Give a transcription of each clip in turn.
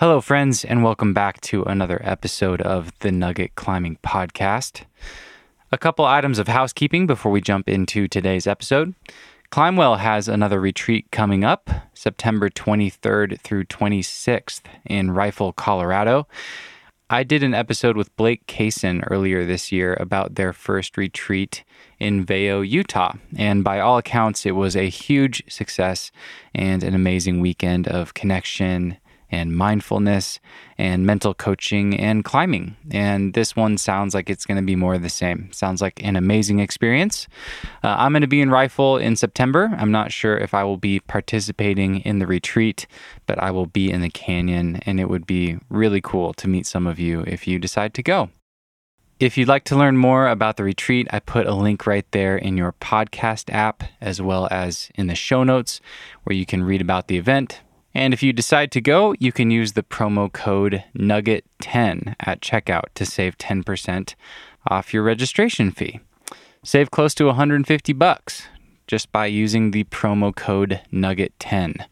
Hello, friends, and welcome back to another episode of the Nugget Climbing Podcast. A couple items of housekeeping before we jump into today's episode. Climbwell has another retreat coming up September 23rd through 26th in Rifle, Colorado. I did an episode with Blake Kaysen earlier this year about their first retreat in Vail, Utah. And by all accounts, it was a huge success and an amazing weekend of connection and mindfulness and mental coaching and climbing. And this one sounds like it's going to be more of the same. Sounds like an amazing experience. Uh, I'm going to be in Rifle in September. I'm not sure if I will be participating in the retreat, but I will be in the canyon, and it would be really cool to meet some of you if you decide to go. If you'd like to learn more about the retreat, I put a link right there in your podcast app, as well as in the show notes, where you can read about the event, and if you decide to go, you can use the promo code NUGGET10 at checkout to save 10% off your registration fee. Save close to 150 bucks just by using the promo code NUGGET10.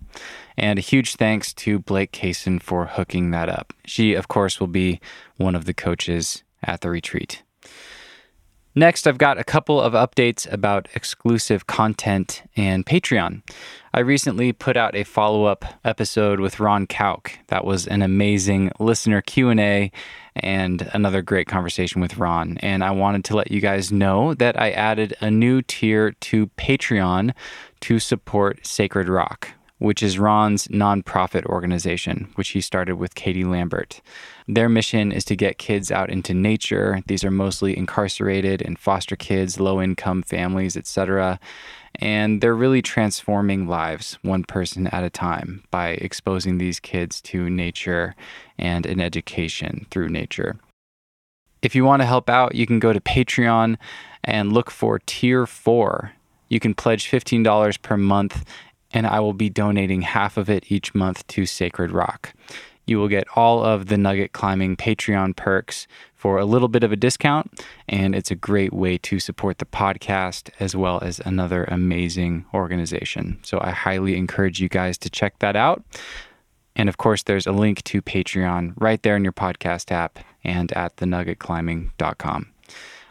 And a huge thanks to Blake Kaysen for hooking that up. She, of course, will be one of the coaches at the retreat. Next, I've got a couple of updates about exclusive content and Patreon. I recently put out a follow-up episode with Ron Kauk. That was an amazing listener Q&A and another great conversation with Ron. And I wanted to let you guys know that I added a new tier to Patreon to support Sacred Rock which is Ron's nonprofit organization, which he started with Katie Lambert. Their mission is to get kids out into nature. These are mostly incarcerated and foster kids, low income families, etc. And they're really transforming lives one person at a time by exposing these kids to nature and an education through nature. If you want to help out, you can go to Patreon and look for Tier 4. You can pledge $15 per month and I will be donating half of it each month to Sacred Rock. You will get all of the Nugget Climbing Patreon perks for a little bit of a discount, and it's a great way to support the podcast as well as another amazing organization. So I highly encourage you guys to check that out. And of course, there's a link to Patreon right there in your podcast app and at thenuggetclimbing.com.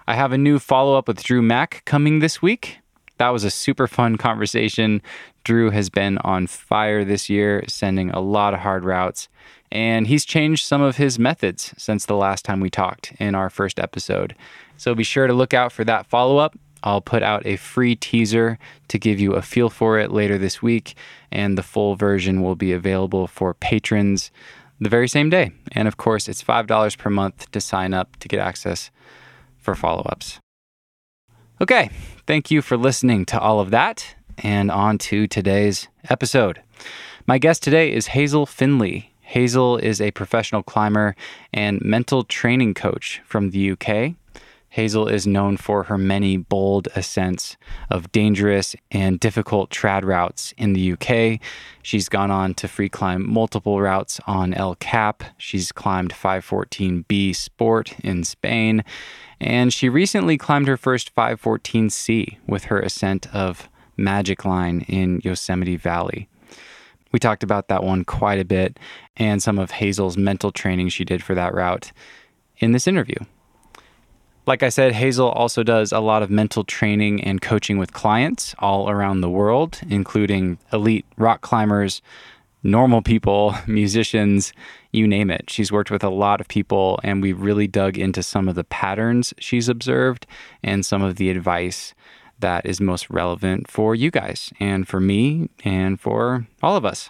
I have a new follow up with Drew Mack coming this week. That was a super fun conversation. Drew has been on fire this year, sending a lot of hard routes, and he's changed some of his methods since the last time we talked in our first episode. So be sure to look out for that follow up. I'll put out a free teaser to give you a feel for it later this week, and the full version will be available for patrons the very same day. And of course, it's $5 per month to sign up to get access for follow ups. Okay, thank you for listening to all of that and on to today's episode. My guest today is Hazel Findlay. Hazel is a professional climber and mental training coach from the UK. Hazel is known for her many bold ascents of dangerous and difficult trad routes in the UK. She's gone on to free climb multiple routes on El Cap. She's climbed 514B Sport in Spain. And she recently climbed her first 514C with her ascent of Magic Line in Yosemite Valley. We talked about that one quite a bit and some of Hazel's mental training she did for that route in this interview. Like I said, Hazel also does a lot of mental training and coaching with clients all around the world, including elite rock climbers, normal people, musicians, you name it. She's worked with a lot of people, and we really dug into some of the patterns she's observed and some of the advice that is most relevant for you guys and for me and for all of us.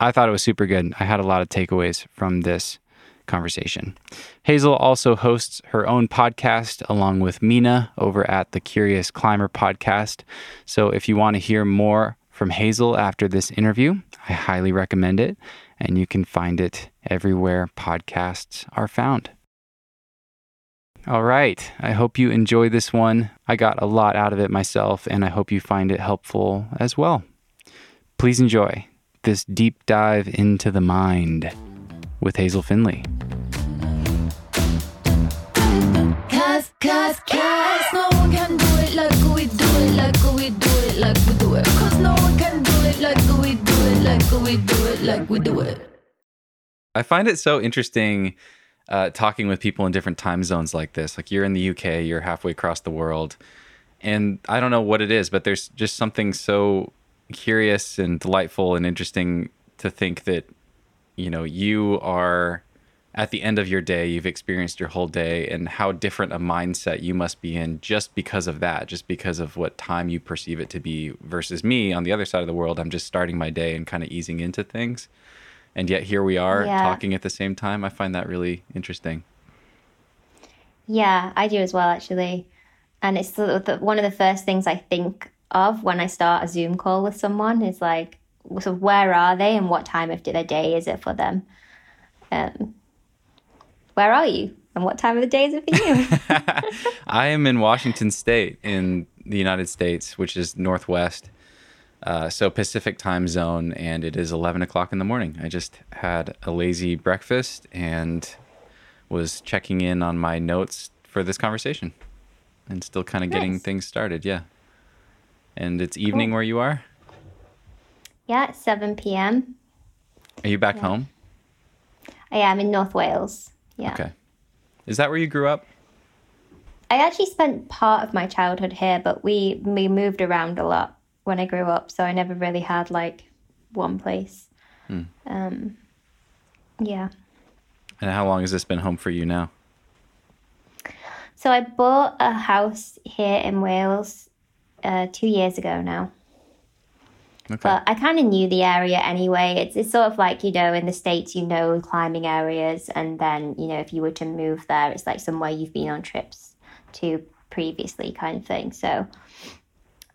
I thought it was super good. I had a lot of takeaways from this conversation. Hazel also hosts her own podcast along with Mina over at the Curious Climber podcast. So if you want to hear more from Hazel after this interview, I highly recommend it. And you can find it everywhere podcasts are found. All right. I hope you enjoy this one. I got a lot out of it myself, and I hope you find it helpful as well. Please enjoy this deep dive into the mind with Hazel Findlay. Cause, cause, cause no one can do it like we do it, like we do it, like we do it. Cause no one can do it like we do it, like we do it, like we do it. I find it so interesting uh, talking with people in different time zones like this. Like you're in the UK, you're halfway across the world, and I don't know what it is, but there's just something so curious and delightful and interesting to think that you know you are at the end of your day you've experienced your whole day and how different a mindset you must be in just because of that just because of what time you perceive it to be versus me on the other side of the world i'm just starting my day and kind of easing into things and yet here we are yeah. talking at the same time. I find that really interesting. Yeah, I do as well, actually. And it's the, the, one of the first things I think of when I start a Zoom call with someone is like, so where are they and what time of the day is it for them? Um, where are you and what time of the day is it for you? I am in Washington State in the United States, which is Northwest. Uh, so Pacific time zone, and it is 11 o'clock in the morning. I just had a lazy breakfast and was checking in on my notes for this conversation, and still kind of nice. getting things started. Yeah. And it's evening cool. where you are. Yeah, it's 7 p.m. Are you back yeah. home? I am in North Wales. Yeah. Okay. Is that where you grew up? I actually spent part of my childhood here, but we we moved around a lot when I grew up, so I never really had like one place. Hmm. Um, yeah. And how long has this been home for you now? So I bought a house here in Wales uh, two years ago now. Okay. But I kind of knew the area anyway. It's it's sort of like you know in the states you know climbing areas, and then you know if you were to move there, it's like somewhere you've been on trips to previously, kind of thing. So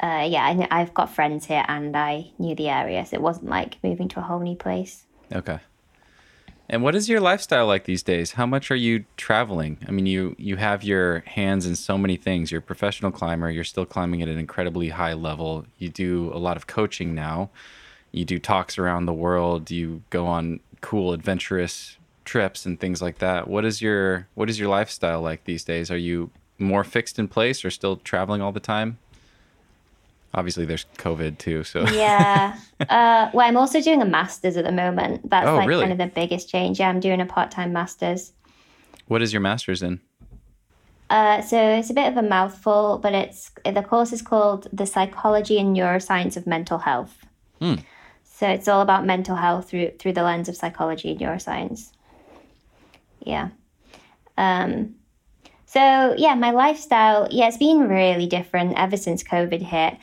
uh, yeah, I, have got friends here and I knew the area, so it wasn't like moving to a whole new place. Okay. And what is your lifestyle like these days? How much are you traveling? I mean, you you have your hands in so many things. You're a professional climber. You're still climbing at an incredibly high level. You do a lot of coaching now. You do talks around the world. You go on cool, adventurous trips and things like that. What is your what is your lifestyle like these days? Are you more fixed in place or still traveling all the time? Obviously there's COVID too. So yeah. Uh, well, I'm also doing a master's at the moment. That's oh, like really? kind of the biggest change. Yeah, I'm doing a part-time master's. What is your master's in? Uh, so it's a bit of a mouthful, but it's the course is called the Psychology and Neuroscience of Mental Health. Hmm. So it's all about mental health through through the lens of psychology and neuroscience. Yeah. Um, so yeah, my lifestyle, yeah, it's been really different ever since COVID hit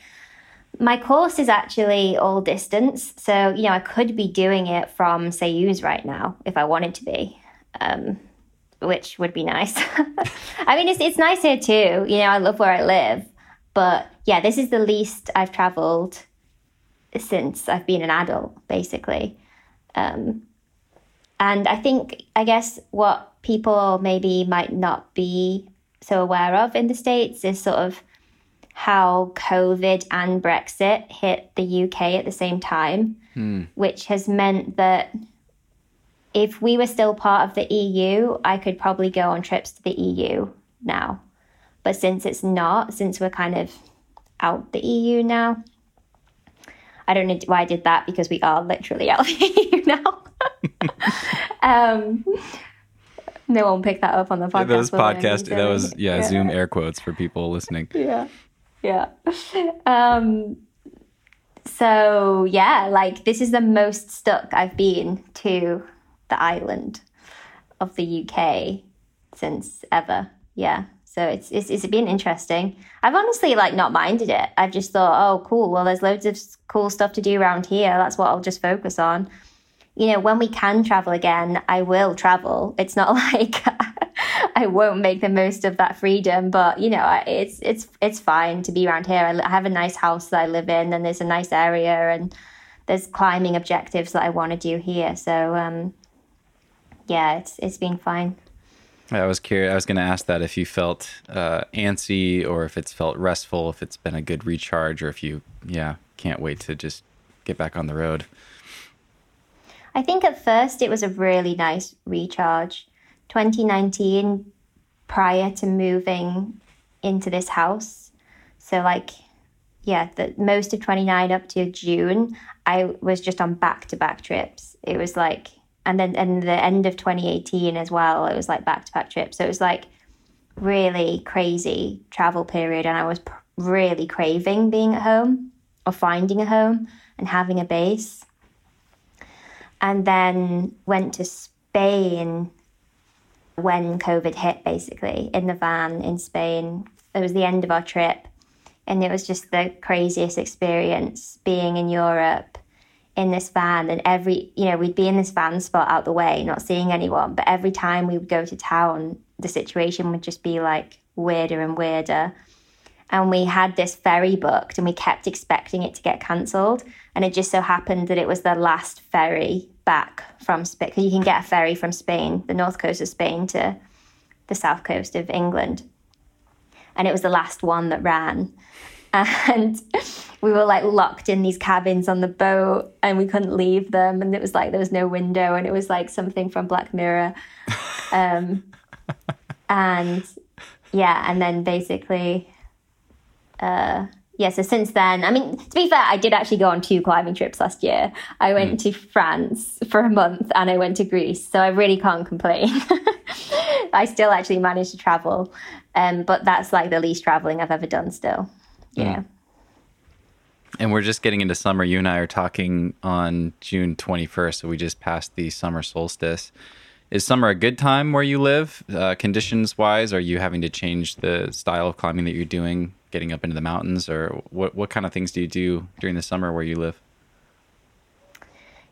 my course is actually all distance. So, you know, I could be doing it from say, Ceüse right now if I wanted to be, um, which would be nice. I mean, it's, it's nice here too. You know, I love where I live. But yeah, this is the least I've traveled since I've been an adult, basically. Um, and I think, I guess, what people maybe might not be so aware of in the States is sort of how COVID and Brexit hit the UK at the same time, hmm. which has meant that if we were still part of the EU, I could probably go on trips to the EU now. But since it's not, since we're kind of out the EU now, I don't know why I did that because we are literally out of the EU now. um, no one picked that up on the podcast. Yeah, that was podcast. That was yeah, yeah, Zoom air quotes for people listening. Yeah yeah. Um, so yeah, like this is the most stuck I've been to the island of the UK since ever. Yeah. So it's, it's it's been interesting. I've honestly like not minded it. I've just thought, oh, cool. Well, there's loads of cool stuff to do around here. That's what I'll just focus on. You know, when we can travel again, I will travel. It's not like I won't make the most of that freedom. But you know, it's it's it's fine to be around here. I have a nice house that I live in, and there's a nice area, and there's climbing objectives that I want to do here. So um, yeah, it's it's been fine. I was curious. I was going to ask that if you felt uh, antsy, or if it's felt restful, if it's been a good recharge, or if you, yeah, can't wait to just get back on the road. I think at first it was a really nice recharge. 2019 prior to moving into this house. So like yeah, the most of 29 up to June, I was just on back to back trips. It was like and then and the end of 2018 as well. It was like back to back trips. So it was like really crazy travel period, and I was pr- really craving being at home or finding a home and having a base. And then went to Spain when COVID hit, basically, in the van in Spain. It was the end of our trip. And it was just the craziest experience being in Europe in this van. And every, you know, we'd be in this van spot out the way, not seeing anyone. But every time we would go to town, the situation would just be like weirder and weirder. And we had this ferry booked and we kept expecting it to get cancelled. And it just so happened that it was the last ferry back from Spain. Because you can get a ferry from Spain, the north coast of Spain, to the south coast of England. And it was the last one that ran. And we were like locked in these cabins on the boat and we couldn't leave them. And it was like there was no window and it was like something from Black Mirror. Um, and yeah, and then basically, uh, yeah, so since then, I mean, to be fair, I did actually go on two climbing trips last year. I went mm. to France for a month and I went to Greece, so I really can't complain. I still actually managed to travel, um, but that's like the least traveling I've ever done still, Yeah. mm. And we're just getting into summer. You and I are talking on June 21st, so we just passed the summer solstice. Is summer a good time where you live, uh, conditions wise? Are you having to change the style of climbing that you're doing, getting up into the mountains, or what, what kind of things do you do during the summer where you live?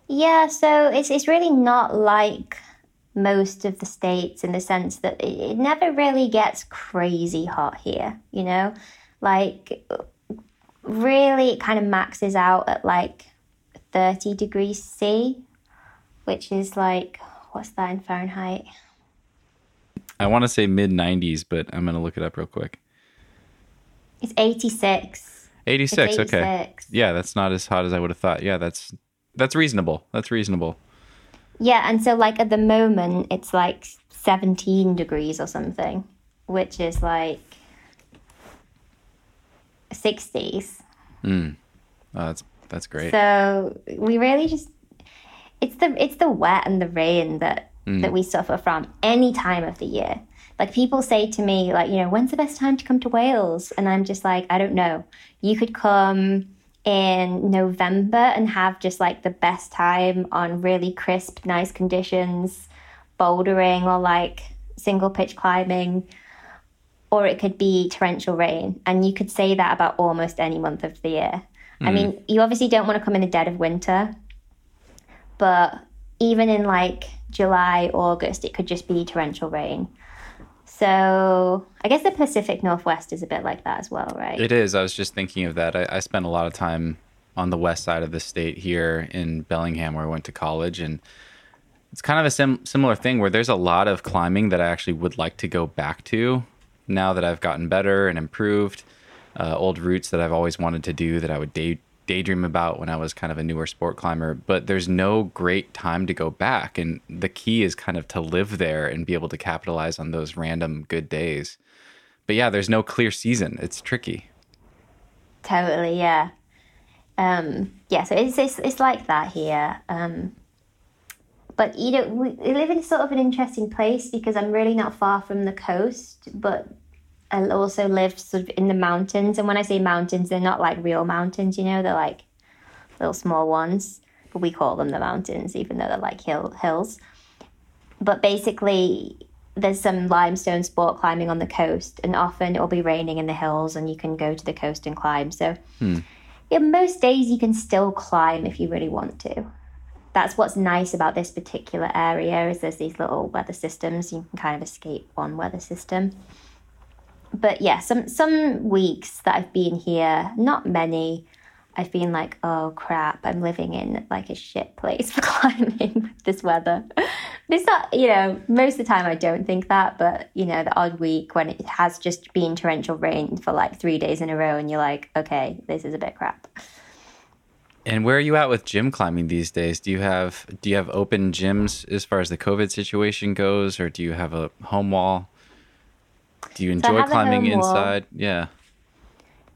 Yeah, so it's, it's really not like most of the states in the sense that it, it never really gets crazy hot here, you know? Like, really, it kind of maxes out at like 30 degrees C, which is like what's that in Fahrenheit? I want to say mid 90s, but I'm going to look it up real quick. It's 86. 86, it's 86. okay. Yeah, that's not as hot as I would have thought. Yeah, that's that's reasonable. That's reasonable. Yeah, and so like at the moment it's like 17 degrees or something, which is like 60s. Mm. Oh, that's that's great. So we really just it's the it's the wet and the rain that mm. that we suffer from any time of the year. Like people say to me, like, you know, when's the best time to come to Wales? And I'm just like, I don't know. You could come in November and have just like the best time on really crisp, nice conditions, bouldering or like single pitch climbing. Or it could be torrential rain. And you could say that about almost any month of the year. Mm. I mean, you obviously don't want to come in the dead of winter but even in like July, August, it could just be torrential rain. So I guess the Pacific Northwest is a bit like that as well, right? It is. I was just thinking of that. I, I spent a lot of time on the west side of the state here in Bellingham, where I went to college, and it's kind of a sim- similar thing where there's a lot of climbing that I actually would like to go back to now that I've gotten better and improved. Uh, old routes that I've always wanted to do that I would day daydream about when I was kind of a newer sport climber, but there's no great time to go back. And the key is kind of to live there and be able to capitalize on those random good days. But yeah, there's no clear season. It's tricky. Totally, yeah. Um, yeah, so it's, it's, it's like that here. Um, but you know, we live in sort of an interesting place because I'm really not far from the coast, but I also live sort of in the mountains. And when I say mountains, they're not like real mountains, you know, they're like little small ones. But we call them the mountains, even though they're like hill hills. But basically, there's some limestone sport climbing on the coast, and often it will be raining in the hills, and you can go to the coast and climb. So, hmm. yeah, most days you can still climb if you really want to. That's what's nice about this particular area is there's these little weather systems. You can kind of escape one weather system but yeah, some some weeks that I've been here, not many, I've been like, oh crap, I'm living in like a shit place for climbing with this weather. It's not, you know, most of the time I don't think that, but you know, the odd week when it has just been torrential rain for like three days in a row and you're like, okay, this is a bit crap. And where are you at with gym climbing these days? Do you have do you have open gyms as far as the COVID situation goes, or do you have a home wall? Do you enjoy so climbing inside? Yeah.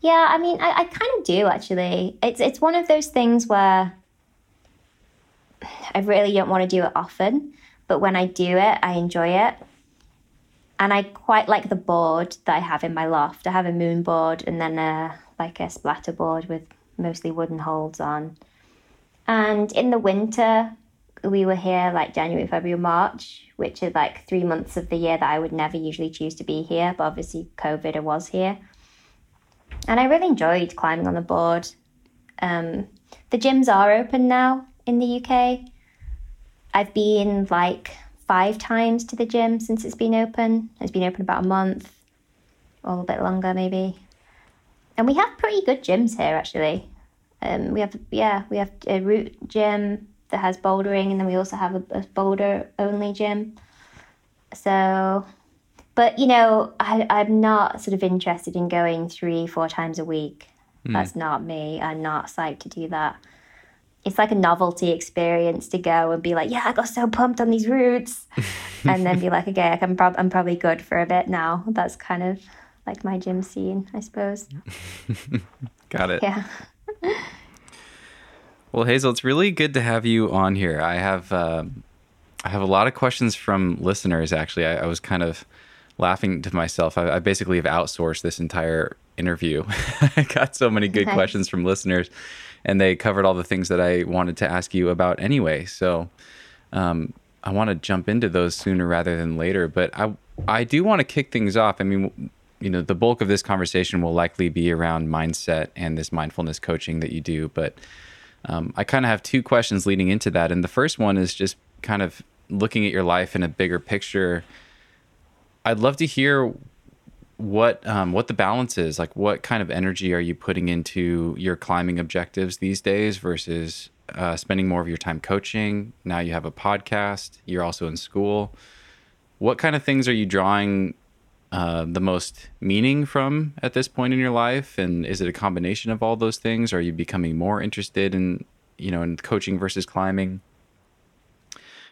Yeah, I mean, I, I kind of do actually. It's it's one of those things where I really don't want to do it often, but when I do it, I enjoy it. And I quite like the board that I have in my loft. I have a moon board and then a like a splatter board with mostly wooden holds on. And in the winter, we were here like January, February, March, which is like three months of the year that I would never usually choose to be here. But obviously, COVID, I was here. And I really enjoyed climbing on the board. Um, the gyms are open now in the UK. I've been like five times to the gym since it's been open. It's been open about a month or a bit longer, maybe. And we have pretty good gyms here, actually. Um, we have, yeah, we have a route gym that has bouldering, and then we also have a, a boulder only gym. So, but you know, I, I'm not sort of interested in going three, four times a week. Mm. That's not me. I'm not psyched to do that. It's like a novelty experience to go and be like, yeah, I got so pumped on these routes, and then be like, okay, I'm, prob- I'm probably good for a bit now. That's kind of like my gym scene, I suppose. got it. Yeah. well, Hazel, it's really good to have you on here. I have um, I have a lot of questions from listeners. Actually, I, I was kind of laughing to myself. I, I, basically have outsourced this entire interview. I got so many good questions from listeners, and they covered all the things that I wanted to ask you about anyway. So. Um, I want to jump into those sooner rather than later, but I I do want to kick things off. I mean, you know the bulk of this conversation will likely be around mindset and this mindfulness coaching that you do but um, i kind of have two questions leading into that and the first one is just kind of looking at your life in a bigger picture. I'd love to hear what um, what the balance is like what kind of energy are you putting into your climbing objectives these days versus uh, spending more of your time coaching? Now you have a podcast you're also in school. What kind of things are you drawing uh, the most meaning from at this point in your life? And is it a combination of all those things? Are you becoming more interested in, you know, in coaching versus climbing?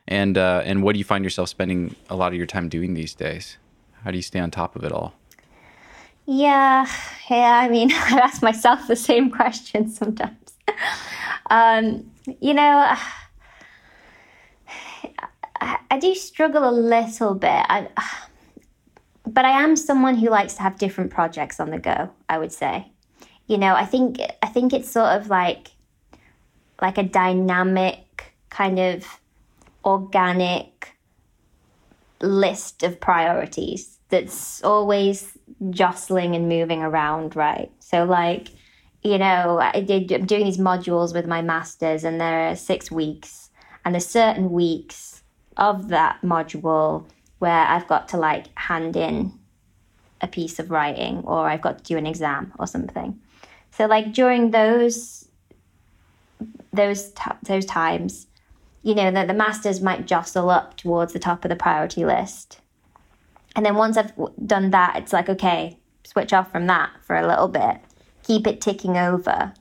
And uh, and what do you find yourself spending a lot of your time doing these days? How do you stay on top of it all? Yeah, yeah. I mean, I ask myself the same question sometimes. um, you know, I, I, do struggle a little bit. I, but I am someone who likes to have different projects on the go, I would say. You know, I think I think it's sort of like like a dynamic kind of organic list of priorities that's always jostling and moving around, right? So like, you know, I did, I'm doing these modules with my masters and there are six weeks and there's certain weeks of that module where I've got to like hand in a piece of writing or I've got to do an exam or something. So like during those those t- those times, you know, that the masters might jostle up towards the top of the priority list. And then once I've done that, it's like okay, switch off from that for a little bit, keep it ticking over.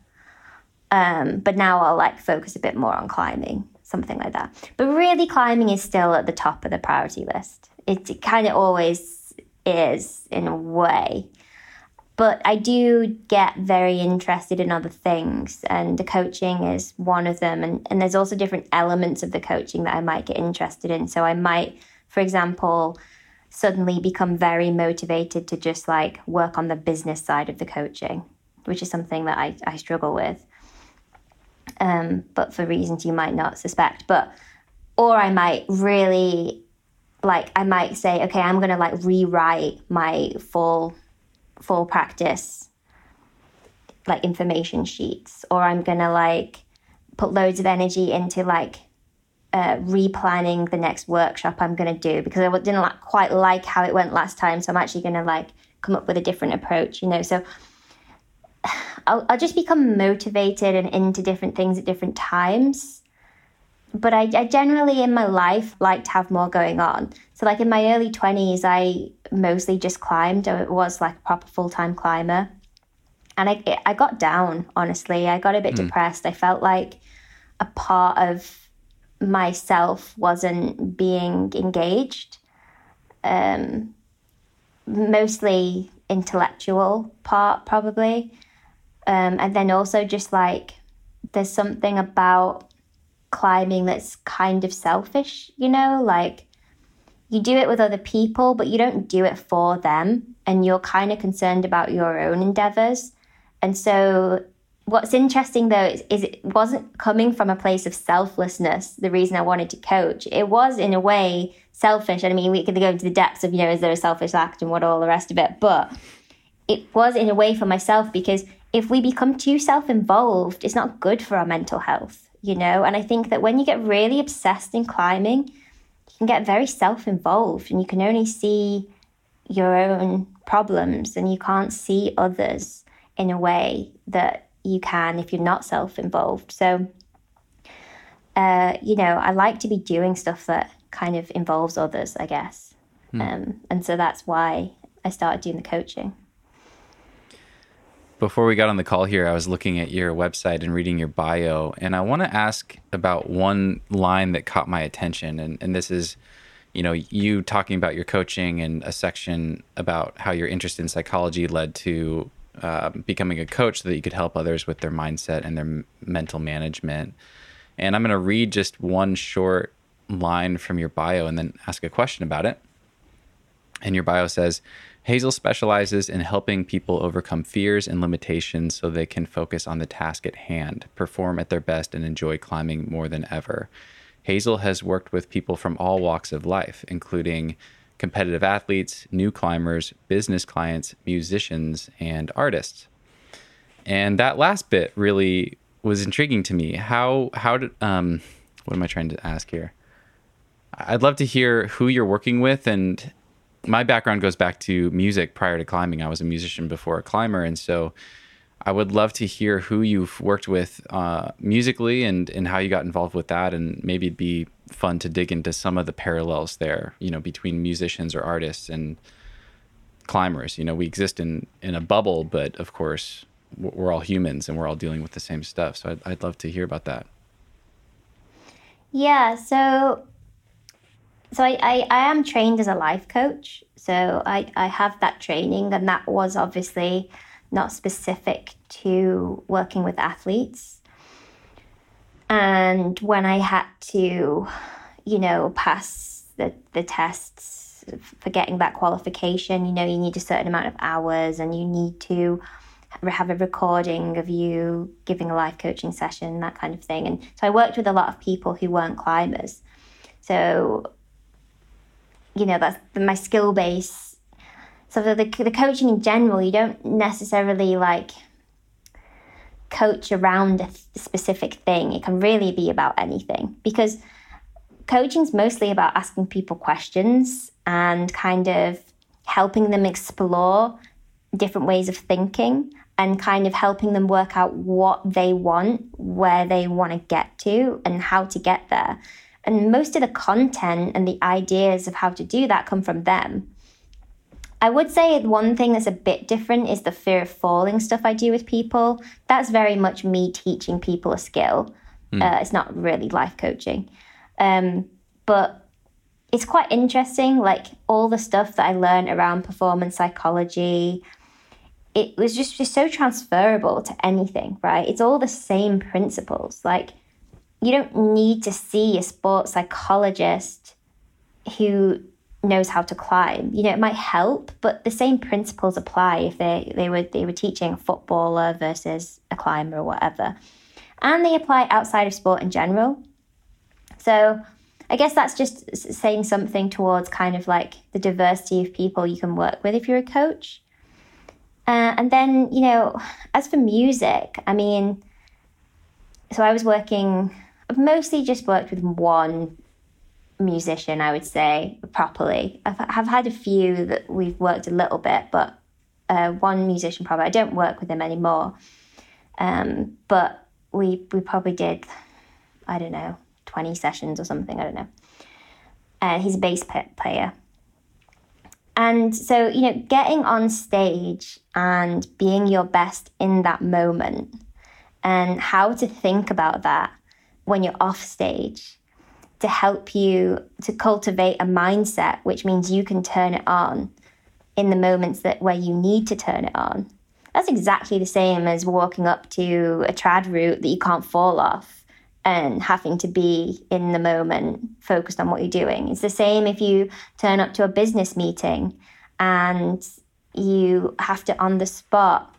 Um, but now I'll like focus a bit more on climbing, something like that. But really, climbing is still at the top of the priority list it kind of always is in a way. But I do get very interested in other things, and the coaching is one of them. And, and there's also different elements of the coaching that I might get interested in. So I might, for example, suddenly become very motivated to just like work on the business side of the coaching, which is something that I, I struggle with. Um, but for reasons you might not suspect. But or I might really like I might say, okay, I'm gonna like rewrite my full full practice like information sheets, or I'm gonna like put loads of energy into like uh, replanning the next workshop I'm gonna do because I didn't like, quite like how it went last time, so I'm actually gonna like come up with a different approach, you know. So I'll, I'll just become motivated and into different things at different times but I, I, generally in my life like to have more going on. So like in my early 20s, I mostly just climbed. I was like a proper full-time climber. And I, I got down, honestly. I got a bit mm. depressed. I felt like a part of myself wasn't being engaged. Um, mostly intellectual part, probably. Um, and then also just like there's something about climbing that's kind of selfish, you know, like you do it with other people, but you don't do it for them. And you're kind of concerned about your own endeavors. And so, what's interesting though is, is, it wasn't coming from a place of selflessness, the reason I wanted to coach. It was, in a way, selfish. I mean, we could go into the depths of, you know, is there a selfish act and what all the rest of it. But it was, in a way, for myself because if we become too self involved, it's not good for our mental health, you know? And I think that when you get really obsessed in climbing, you can get very self involved and you can only see your own problems and you can't see others in a way that you can if you're not self involved. So, uh, you know, I like to be doing stuff that kind of involves others, I guess. Hmm. Um, and so that's why I started doing the coaching. Before we got on the call here, I was looking at your website and reading your bio, and I want to ask about one line that caught my attention. And, and this is, you know, you talking about your coaching and a section about how your interest in psychology led to uh, becoming a coach so that you could help others with their mindset and their mental management. And I'm going to read just one short line from your bio and then ask a question about it. And your bio says, Hazel specializes in helping people overcome fears and limitations so they can focus on the task at hand, perform at their best, and enjoy climbing more than ever. Hazel has worked with people from all walks of life, including competitive athletes, new climbers, business clients, musicians, and artists. And that last bit really was intriguing to me. How how did um what am I trying to ask here? I'd love to hear who you're working with and my background goes back to music prior to climbing. I was a musician before a climber, and so I would love to hear who you've worked with uh, musically and and how you got involved with that, and maybe it'd be fun to dig into some of the parallels there, you know, between musicians or artists and climbers. You know, we exist in in a bubble, but of course, we're all humans and we're all dealing with the same stuff. So I'd, I'd love to hear about that. Yeah. So so I, I, I, am trained as a life coach. So I, I have that training, and that was obviously not specific to working with athletes. And when I had to, you know, pass the, the tests for getting that qualification, you know, you need a certain amount of hours and you need to have a recording of you giving a life coaching session, that kind of thing. And so I worked with a lot of people who weren't climbers. So you know that's my skill base so the, the coaching in general you don't necessarily like coach around a specific thing it can really be about anything because coaching is mostly about asking people questions and kind of helping them explore different ways of thinking and kind of helping them work out what they want, where they want to get to, and how to get there. And most of the content and the ideas of how to do that come from them. I would say one thing that's a bit different is the fear of falling stuff I do with people. That's very much me teaching people a skill. Mm. Uh, it's not really life coaching. Um, but it's quite interesting, like all the stuff that I learned around performance psychology. It was just, just so transferable to anything, right? It's all the same principles. Like you don't need to see a sports psychologist who knows how to climb. You know, it might help, but the same principles apply if they, they were they were teaching a footballer versus a climber or whatever. And they apply outside of sport in general. So I guess that's just saying something towards kind of like the diversity of people you can work with if you're a coach. Uh, and then, you know, as for music, I mean, so I was working I've mostly just worked with one musician, I would say, properly. I've, I've had a few that we've worked a little bit, but uh, one musician probably. I don't work with him anymore. Um, but we we probably did, I don't know, 20 sessions or something, I don't know. Uh, he's a bass player. And so, you know, getting on stage and being your best in that moment and how to think about that when you're off stage to help you to cultivate a mindset, which means you can turn it on in the moments that where you need to turn it on. That's exactly the same as walking up to a trad route that you can't fall off and having to be in the moment, focused on what you're doing. It's the same if you turn up to a business meeting and you have to, on the spot,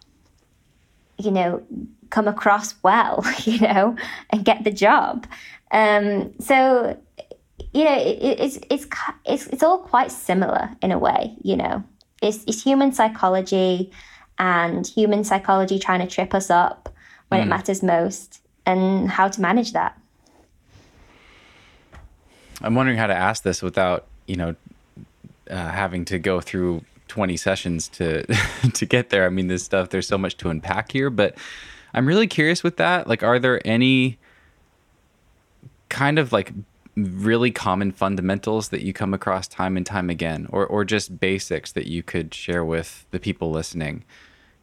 you know, come across well, you know, and get the job. Um, so, you know, it, it's, it's, it's, it's all quite similar in a way, you know. It's, it's human psychology and human psychology trying to trip us up when mm. it matters most and how to manage that. I'm wondering how to ask this without, you know, uh, having to go through 20 sessions to to get there. I mean, this stuff there's so much to unpack here, but I'm really curious with that. Like, are there any kind of like really common fundamentals that you come across time and time again, or or just basics that you could share with the people listening?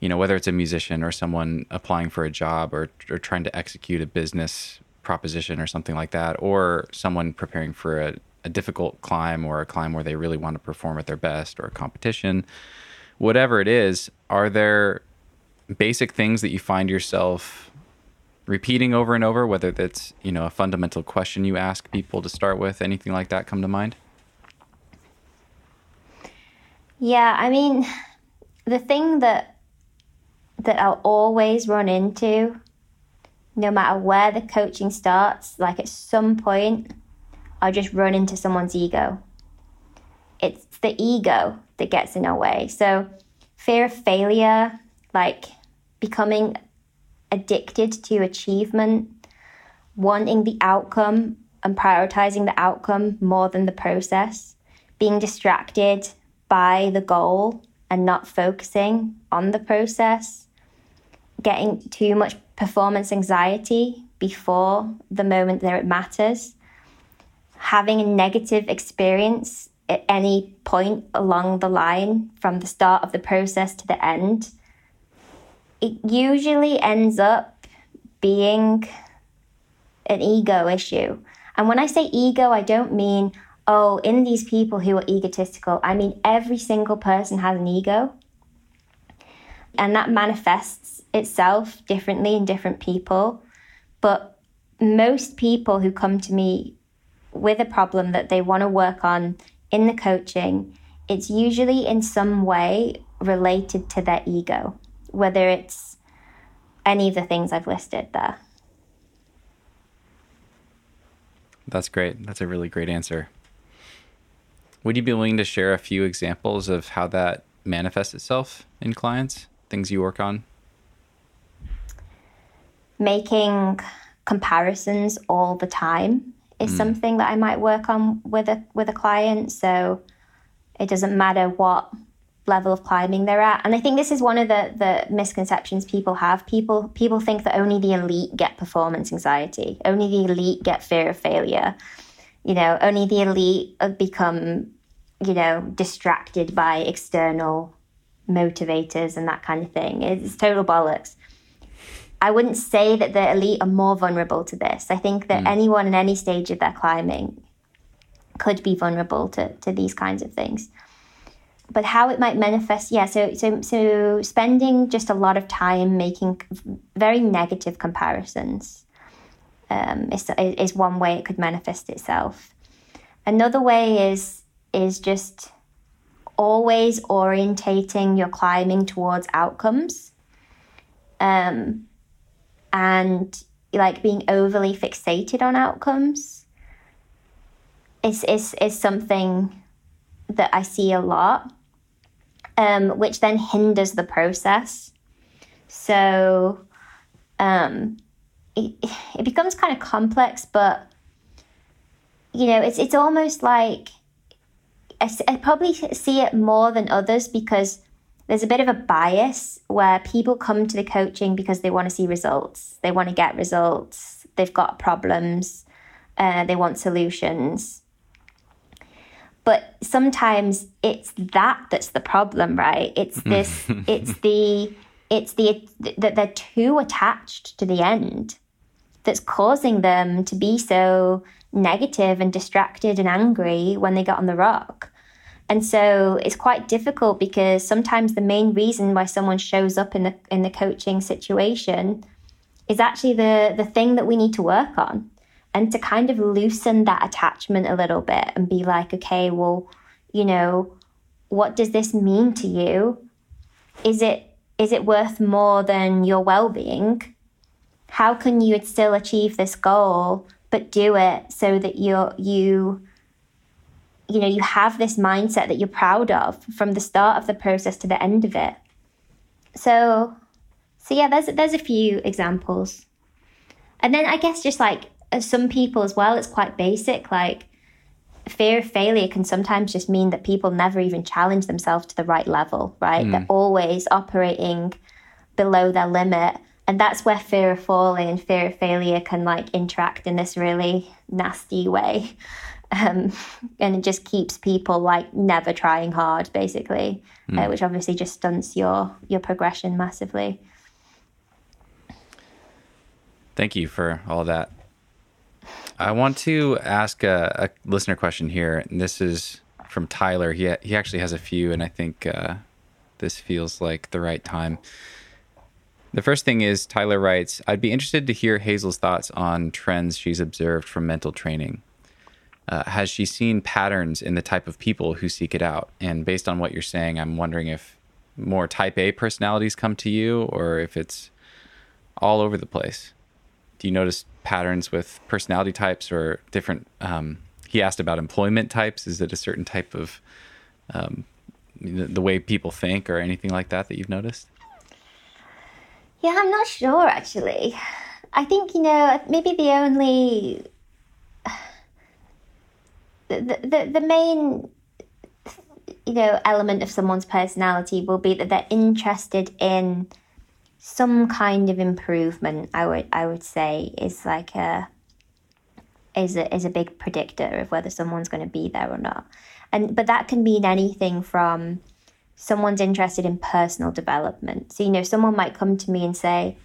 you know, whether it's a musician or someone applying for a job or, or trying to execute a business proposition or something like that, or someone preparing for a, a difficult climb or a climb where they really want to perform at their best or a competition, whatever it is, are there basic things that you find yourself repeating over and over, whether that's, you know, a fundamental question you ask people to start with, anything like that come to mind? Yeah, I mean, the thing that that I'll always run into, no matter where the coaching starts, like at some point, I'll just run into someone's ego. It's the ego that gets in our way. So, fear of failure, like becoming addicted to achievement, wanting the outcome and prioritizing the outcome more than the process, being distracted by the goal and not focusing on the process, getting too much performance anxiety before the moment that it matters, having a negative experience at any point along the line from the start of the process to the end, it usually ends up being an ego issue. And when I say ego, I don't mean, oh, in these people who are egotistical, I mean every single person has an ego. And that manifests itself differently in different people. But most people who come to me with a problem that they want to work on in the coaching, it's usually in some way related to their ego, whether it's any of the things I've listed there. That's great. That's a really great answer. Would you be willing to share a few examples of how that manifests itself in clients, things you work on? making comparisons all the time is mm. something that I might work on with a with a client. So it doesn't matter what level of climbing they're at. And I think this is one of the the misconceptions people have. People people think that only the elite get performance anxiety. Only the elite get fear of failure. You know, only the elite become, you know, distracted by external motivators and that kind of thing. It's total bollocks. I wouldn't say that the elite are more vulnerable to this. I think that mm. anyone in any stage of their climbing could be vulnerable to, to these kinds of things. But how it might manifest, yeah, so, so, so spending just a lot of time making very negative comparisons um, is, is one way it could manifest itself. Another way is is just always orientating your climbing towards outcomes. Um, and like being overly fixated on outcomes is is is something that I see a lot, um, which then hinders the process. So um, it, it becomes kind of complex, but you know, it's it's almost like I, I probably see it more than others because there's a bit of a bias where people come to the coaching because they want to see results. They want to get results. They've got problems. Uh, they want solutions. But sometimes it's that that's the problem, right? It's mm-hmm. this, it's the, it's the, that they're too attached to the end that's causing them to be so negative and distracted and angry when they get on the rock. And so it's quite difficult because sometimes the main reason why someone shows up in the in the coaching situation is actually the the thing that we need to work on and to kind of loosen that attachment a little bit and be like okay well you know what does this mean to you? Is it is it worth more than your well-being? How can you still achieve this goal but do it so that you're you you know you have this mindset that you're proud of from the start of the process to the end of it? So so yeah there's there's a few examples. And then i guess just like some people as well it's quite basic like fear of failure can sometimes just mean that people never even challenge themselves to the right level right mm. they're always operating below their limit and that's where fear of falling and fear of failure can like interact in this really nasty way um, and it just keeps people like never trying hard basically mm. uh, hmm. which obviously just stunts your your progression massively thank you for all that i want to ask a, a listener question here and this is from tyler he, he actually has a few and i think uh, this feels like the right time the first thing is Tyler writes, I'd be interested to hear Hazel's thoughts on trends she's observed from mental training. Uh, has she seen patterns in the type of people who seek it out? And based on what you're saying, I'm wondering if more type A personalities come to you or if it's all over the place. Do you notice patterns with personality types or different? Um, he asked about employment types. Is it a certain type of um, the, the way people think or anything like that that you've noticed? Yeah, I'm not sure actually. I think, you know, maybe the only the, the, the main you know element of someone's personality will be that they're interested in some kind of improvement i would i would say is like a is a is a big predictor of whether someone's going to be there or not and but that can mean anything from someone's interested in personal development so you know someone might come to me and say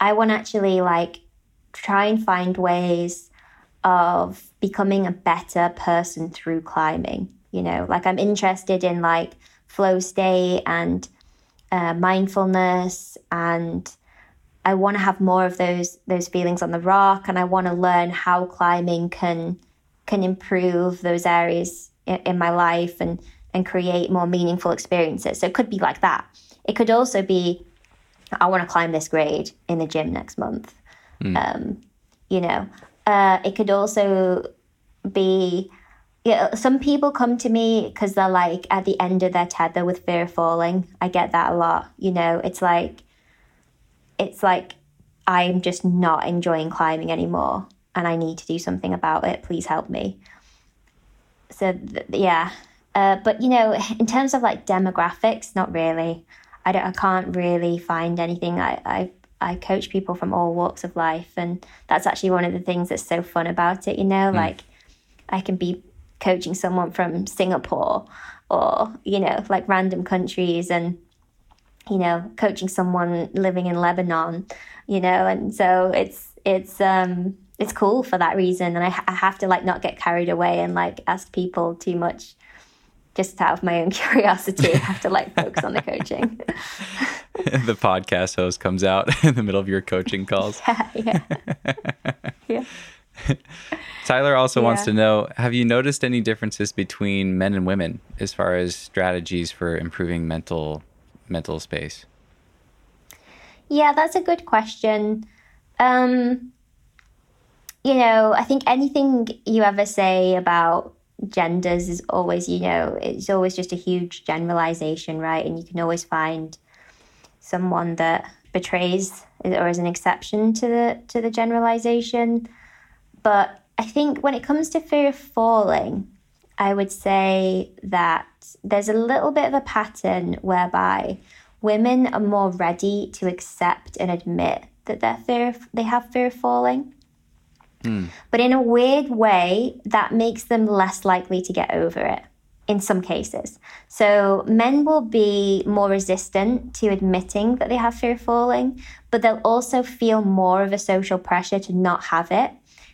i want actually like try and find ways of becoming a better person through climbing. You know, like I'm interested in like flow state and uh, mindfulness and I want to have more of those those feelings on the rock and I want to learn how climbing can can improve those areas in, in my life and and create more meaningful experiences. So it could be like that. It could also be I want to climb this grade in the gym next month. Mm. Um, you know, uh, it could also be yeah, some people come to me because they're like at the end of their tether with fear of falling. I get that a lot. You know, it's like, it's like I'm just not enjoying climbing anymore and I need to do something about it. Please help me. So, th- yeah. Uh, but, you know, in terms of like demographics, not really. I, don't, I can't really find anything. I, I I coach people from all walks of life, and that's actually one of the things that's so fun about it. You know, mm. like I can be coaching someone from Singapore or you know like random countries, and you know coaching someone living in Lebanon. You know, and so it's it's um it's cool for that reason, and I, I have to like not get carried away and like ask people too much just out of my own curiosity, I have to like focus on the coaching. the podcast host comes out in the middle of your coaching calls. Yeah, yeah. yeah. Tyler also yeah. wants to know Have you noticed any differences between men and women as far as strategies for improving mental mental space? Yeah, that's a good question. Um, you know, I think anything you ever say about genders is always, you know, it's always just a huge generalization, right? And you can always find someone that betrays or is an exception to the to the generalization. But I think when it comes to fear of falling, I would say that there's a little bit of a pattern whereby women are more ready to accept and admit that they're fear of, they have fear of falling. Mm. But in a weird way, that makes them less likely to get over it in some cases. So men will be more resistant to admitting that they have fear of falling, but they'll also feel more of a social pressure to not have it,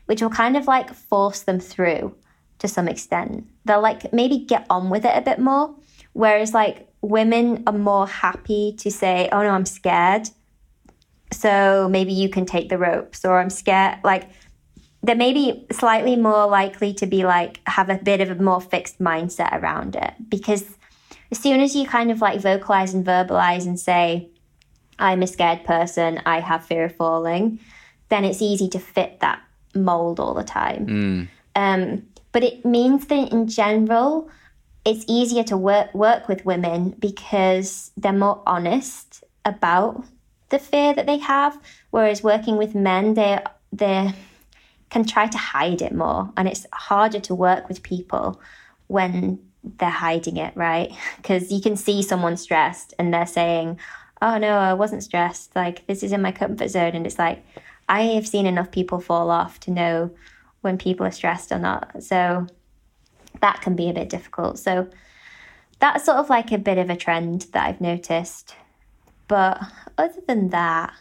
which will kind of like force them through to some extent. They'll like maybe get on with it a bit more. Whereas like women are more happy to say, oh no, I'm scared so maybe you can take the ropes, or I'm scared. Like, they're maybe slightly more likely to be like, have a bit of a more fixed mindset around it. Because as soon as you kind of like vocalize and verbalize and say, I'm a scared person, I have fear of falling, then it's easy to fit that mold all the time. Mm. Um, but it means that in general, it's easier to work work with women because they're more honest about the fear that they have. Whereas working with men, they they can try to hide it more, and it's harder to work with people when they're hiding it, right? Because you can see someone stressed and they're saying, "Oh no, I wasn't stressed. Like this is in my comfort zone," and it's like I have seen enough people fall off to know when people are stressed or not. So that can be a bit difficult. So that's sort of like a bit of a trend that I've noticed. But other than that,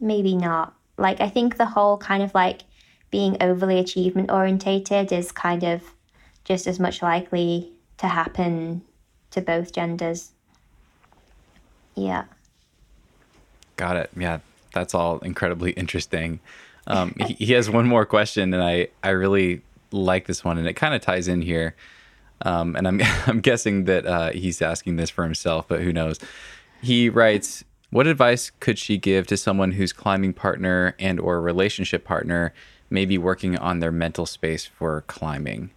maybe not. Like, I think the whole kind of like being overly achievement orientated is kind of just as much likely to happen to both genders. Yeah. Got it. Yeah, that's all incredibly interesting. Um, he, he, has one more question, and I, I really like this one, and it kind of ties in here. Um, and I'm I'm guessing that uh, he's asking this for himself, but who knows? He writes, "What advice could she give to someone whose climbing partner and or relationship partner may be working on their mental space for climbing?"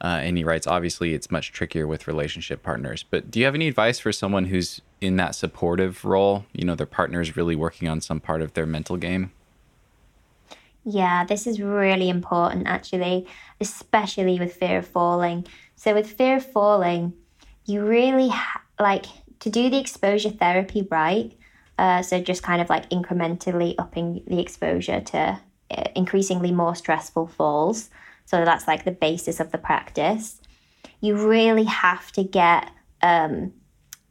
Uh, and he writes, obviously, it's much trickier with relationship partners. But do you have any advice for someone who's in that supportive role? You know, their partner is really working on some part of their mental game. Yeah, this is really important actually, especially with fear of falling. So, with fear of falling, you really ha- like to do the exposure therapy right. Uh, so, just kind of like incrementally upping the exposure to uh, increasingly more stressful falls. So, that's like the basis of the practice. You really have to get um,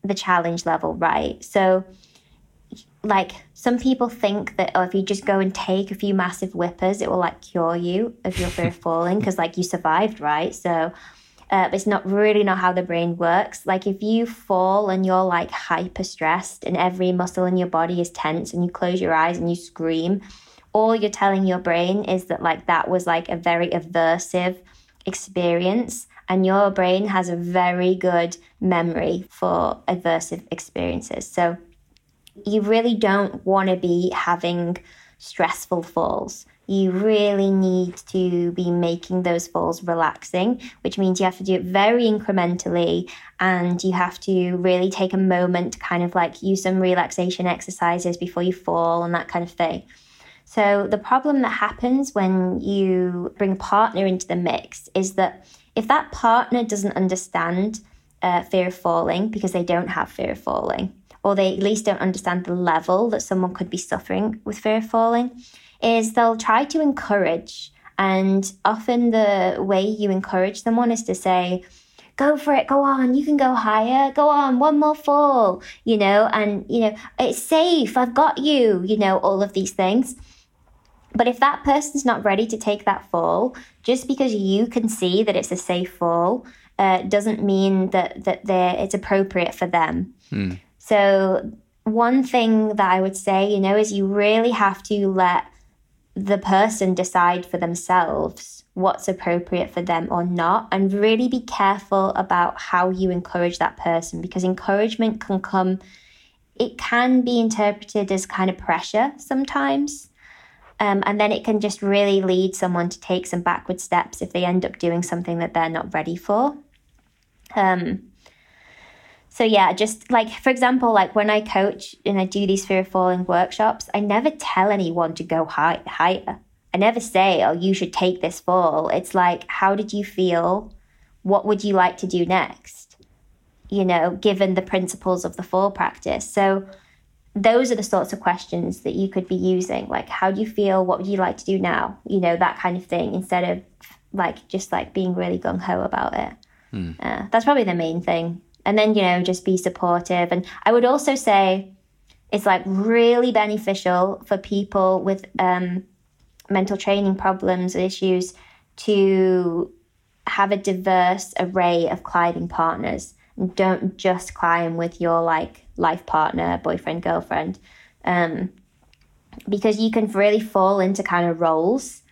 the challenge level right. So, like some people think that oh, if you just go and take a few massive whippers, it will like cure you of your fear of falling because like you survived, right? So uh, it's not really not how the brain works. Like if you fall and you're like hyper stressed and every muscle in your body is tense and you close your eyes and you scream, all you're telling your brain is that like that was like a very aversive experience and your brain has a very good memory for aversive experiences. So you really don't want to be having stressful falls. You really need to be making those falls relaxing, which means you have to do it very incrementally and you have to really take a moment to kind of like use some relaxation exercises before you fall and that kind of thing. So, the problem that happens when you bring a partner into the mix is that if that partner doesn't understand uh, fear of falling because they don't have fear of falling, or they at least don't understand the level that someone could be suffering with fear of falling, is they'll try to encourage. And often the way you encourage someone is to say, go for it, go on, you can go higher, go on, one more fall, you know, and, you know, it's safe, I've got you, you know, all of these things. But if that person's not ready to take that fall, just because you can see that it's a safe fall, uh, doesn't mean that that it's appropriate for them. Hmm. So, one thing that I would say, you know, is you really have to let the person decide for themselves what's appropriate for them or not, and really be careful about how you encourage that person because encouragement can come, it can be interpreted as kind of pressure sometimes. Um, and then it can just really lead someone to take some backward steps if they end up doing something that they're not ready for. Um, so yeah, just like for example, like when I coach and I do these fear of falling workshops, I never tell anyone to go high, higher. I never say, "Oh, you should take this fall." It's like, "How did you feel? What would you like to do next?" You know, given the principles of the fall practice. So those are the sorts of questions that you could be using. Like, how do you feel? What would you like to do now? You know, that kind of thing, instead of like just like being really gung ho about it. Mm. Uh, that's probably the main thing and then you know just be supportive and i would also say it's like really beneficial for people with um, mental training problems and issues to have a diverse array of climbing partners and don't just climb with your like life partner boyfriend girlfriend um, because you can really fall into kind of roles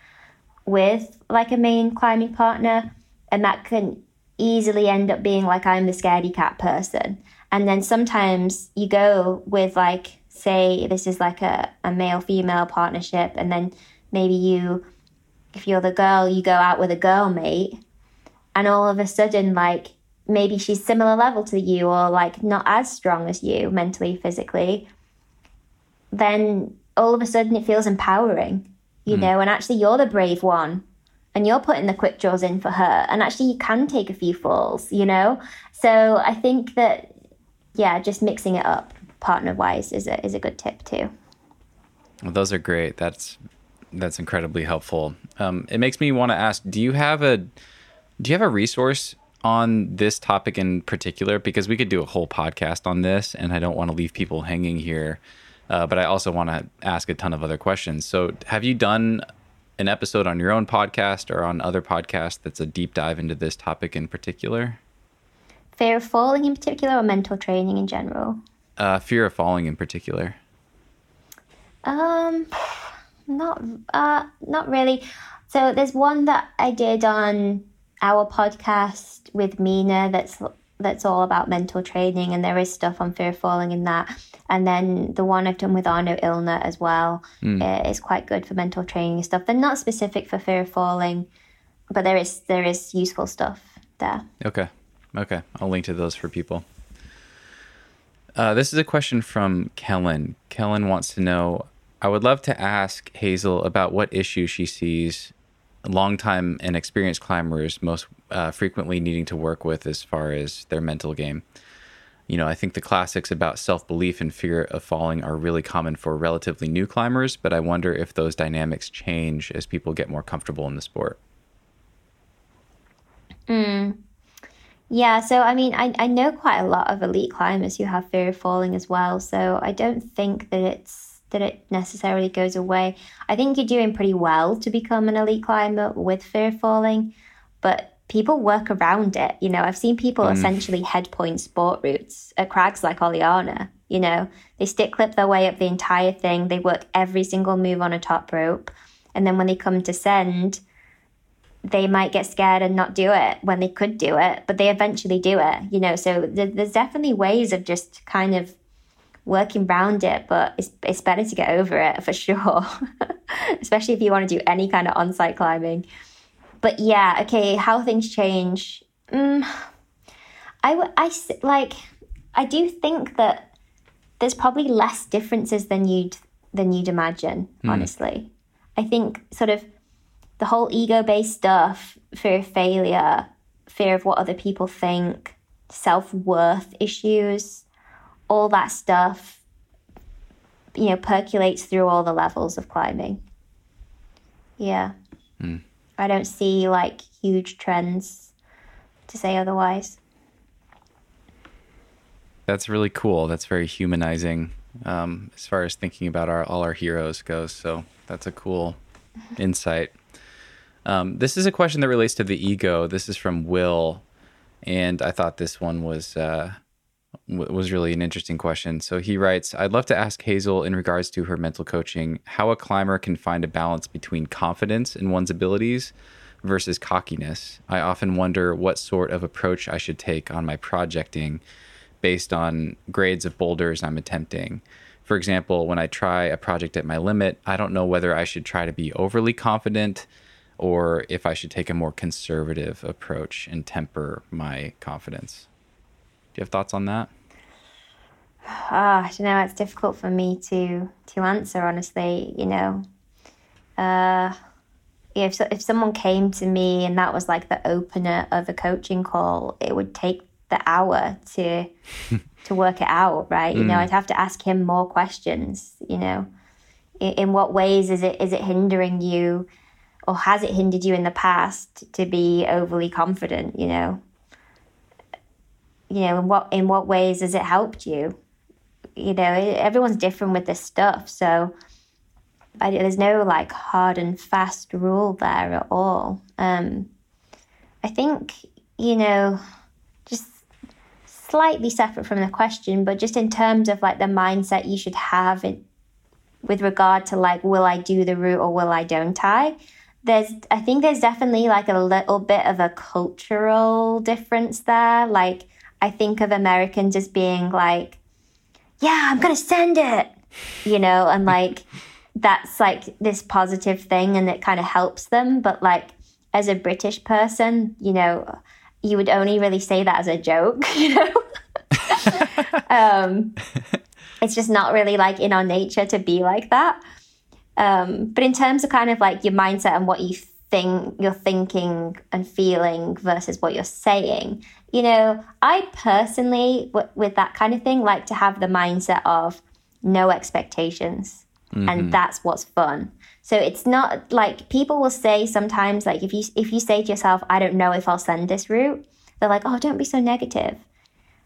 with like a main climbing partner and that can easily end up being like I'm the scaredy cat person. And then sometimes you go with like say this is like a, a male female partnership and then maybe you if you're the girl you go out with a girl mate and all of a sudden like maybe she's similar level to you or like not as strong as you mentally physically then all of a sudden it feels empowering you mm. know and actually you're the brave one and you're putting the quick draws in for her and actually you can take a few falls you know? So i think that yeah just mixing it up partner wise is a is a good tip too. Well, those are great. That's that's incredibly helpful. Um, it makes me want to ask do you have a do you have a resource on this topic in particular because we could do a whole podcast on this and i don't want to leave people hanging here uh, but i also want to ask a ton of other questions so have you done an episode on your own podcast or on other podcasts that's a deep dive into this topic in particular? Fear of falling in particular or mental training in general? Uh, fear of falling in particular. Um, not uh, not really. So there's one that I did on our podcast with Mina that's that's all about mental training, and there is stuff on fear of falling in that. And then the one I've done with Arno Ilgner as well mm. is quite good for mental training and stuff. They're not specific for fear of falling, but there is there is useful stuff there. Okay, okay, I'll link to those for people. Uh, this is a question from Kellen. Kellen wants to know I would love to ask Hazel about what issue she sees longtime and experienced climbers most uh, frequently needing to work with as far as their mental game. You know, I think the classics about self belief and fear of falling are really common for relatively new climbers, but I wonder if those dynamics change as people get more comfortable in the sport. Mm. Yeah, so I mean, I, I know quite a lot of elite climbers who have fear of falling as well, so I don't think that it's that it necessarily goes away. I think you're doing pretty well to become an elite climber with fear falling, but people work around it. You know, I've seen people mm. essentially head point sport routes at crags like Oliana. You know, they stick clip their way up the entire thing, they work every single move on a top rope. And then when they come to send, they might get scared and not do it when they could do it, but they eventually do it, you know. So th- there's definitely ways of just kind of working around it, but it's, it's better to get over it for sure, especially if you want to do any kind of on site climbing. But yeah, okay, how things change. Mm, I, I like, I do think that there's probably less differences than you'd than you'd imagine. Mm. Honestly, I think sort of the whole ego based stuff, fear of failure, fear of what other people think, self worth issues, all that stuff, you know, percolates through all the levels of climbing. Yeah. Mm. I don't see like huge trends to say otherwise. That's really cool. That's very humanizing um, as far as thinking about our all our heroes goes. So that's a cool insight. Um, this is a question that relates to the ego. This is from Will, and I thought this one was uh, was really an interesting question. So he writes, I'd love to ask Hazel in regards to her mental coaching how a climber can find a balance between confidence in one's abilities versus cockiness. I often wonder what sort of approach I should take on my projecting based on grades of boulders I'm attempting. For example, when I try a project at my limit, I don't know whether I should try to be overly confident or if I should take a more conservative approach and temper my confidence. Do you have thoughts on that? Ah, I don't know. It's difficult for me to to answer honestly. You know, uh, if if someone came to me and that was like the opener of a coaching call, it would take the hour to to work it out, right? You mm. know, I'd have to ask him more questions. You know, in, in what ways is it is it hindering you, or has it hindered you in the past to be overly confident? You know, you know, in what in what ways has it helped you? You know, everyone's different with this stuff, so I, there's no like hard and fast rule there at all. Um, I think you know, just slightly separate from the question, but just in terms of like the mindset you should have in with regard to like, will I do the route or will I don't I? There's, I think there's definitely like a little bit of a cultural difference there. Like, I think of Americans as being like, yeah, I'm going to send it, you know, and like, that's like this positive thing and it kind of helps them. But like, as a British person, you know, you would only really say that as a joke, you know? um, it's just not really like in our nature to be like that. Um, but in terms of kind of like your mindset and what you think you're thinking and feeling versus what you're saying, you know, I personally, w- with that kind of thing, like to have the mindset of no expectations. Mm-hmm. And that's what's fun. So it's not like people will say sometimes like if you if you say to yourself, I don't know if I'll send this route, they're like, oh, don't be so negative.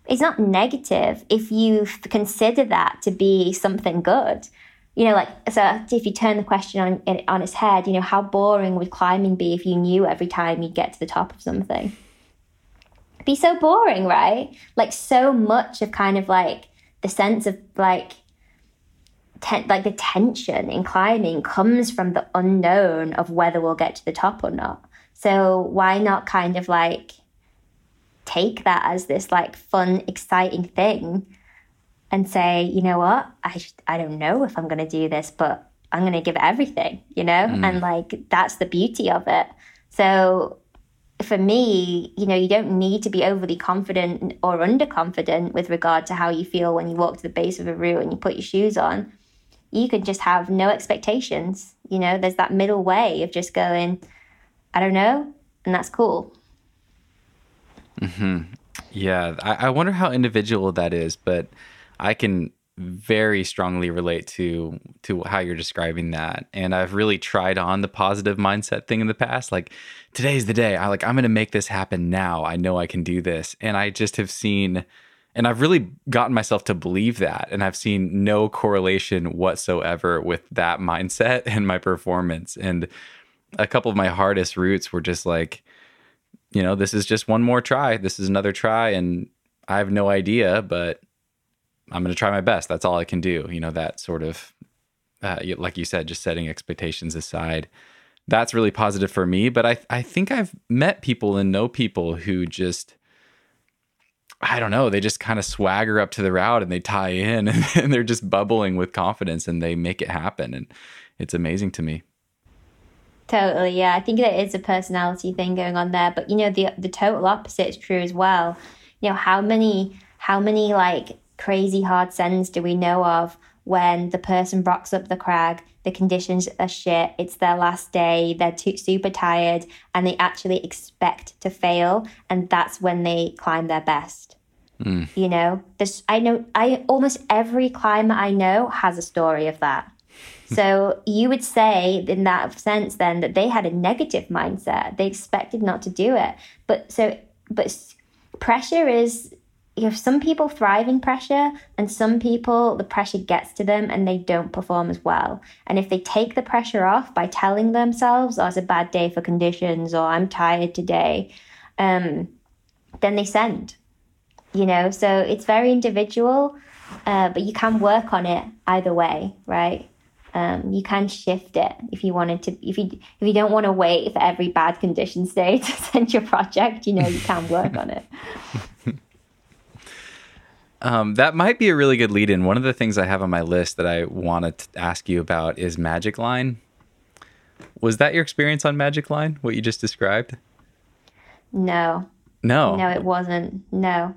It's not negative if you consider that to be something good. You know, like so if you turn the question on on its head, you know, how boring would climbing be if you knew every time you'd get to the top of something? Be so boring, right? Like so much of kind of like the sense of like ten- like the tension in climbing comes from the unknown of whether we'll get to the top or not. So why not kind of like take that as this like fun, exciting thing and say, you know what, I just, I don't know if I'm going to do this, but I'm going to give it everything, you know? Mm. And like that's the beauty of it. So for me, you know, you don't need to be overly confident or underconfident with regard to how you feel when you walk to the base of a route and you put your shoes on you can just have no expectations. You know, there's that middle way of just going, I don't know, and that's cool. Hmm. Yeah, I, I wonder how individual that is, but I can very strongly relate to to how you're describing that and i've really tried on the positive mindset thing in the past like today's the day i like i'm going to make this happen now i know i can do this and i just have seen and I've really gotten myself to believe that. And I've seen no correlation whatsoever with that mindset and my performance. And a couple of my hardest routes were just like, you know, this is just one more try. This is another try. And I have no idea, but I'm going to try my best. That's all I can do. You know, that sort of, uh, like you said, just setting expectations aside. That's really positive for me. But I, I think I've met people and know people who just, I don't know, they just kind of swagger up to the route and they tie in and, and they're just bubbling with confidence and they make it happen. And it's amazing to me. Totally, yeah. I think there is a personality thing going on there, but you know, the the total opposite is true as well. You know, how many how many like crazy hard sends do we know of when the person rocks up the crag, the conditions are shit, it's their last day, they're too, super tired, and they actually expect to fail, and that's when they climb their best. Mm. You know, this I know I almost every climber I know has a story of that. so you would say in that sense then that they had a negative mindset. They expected not to do it. But so but pressure is you have some people thriving pressure and some people the pressure gets to them and they don't perform as well. And if they take the pressure off by telling themselves oh it's a bad day for conditions or i'm tired today um, then they send you know? So it's very individual uh, but you can work on it either way right? Um, you can shift it if you wanted to if you if you don't want to wait for every bad conditions day to send your project you know you can work on it um, that might be a really good lead in. One of the things I have on my list that I wanted to ask you about is Magic Line. Was that your experience on Magic Line, what you just described? No. No. No, it wasn't. No.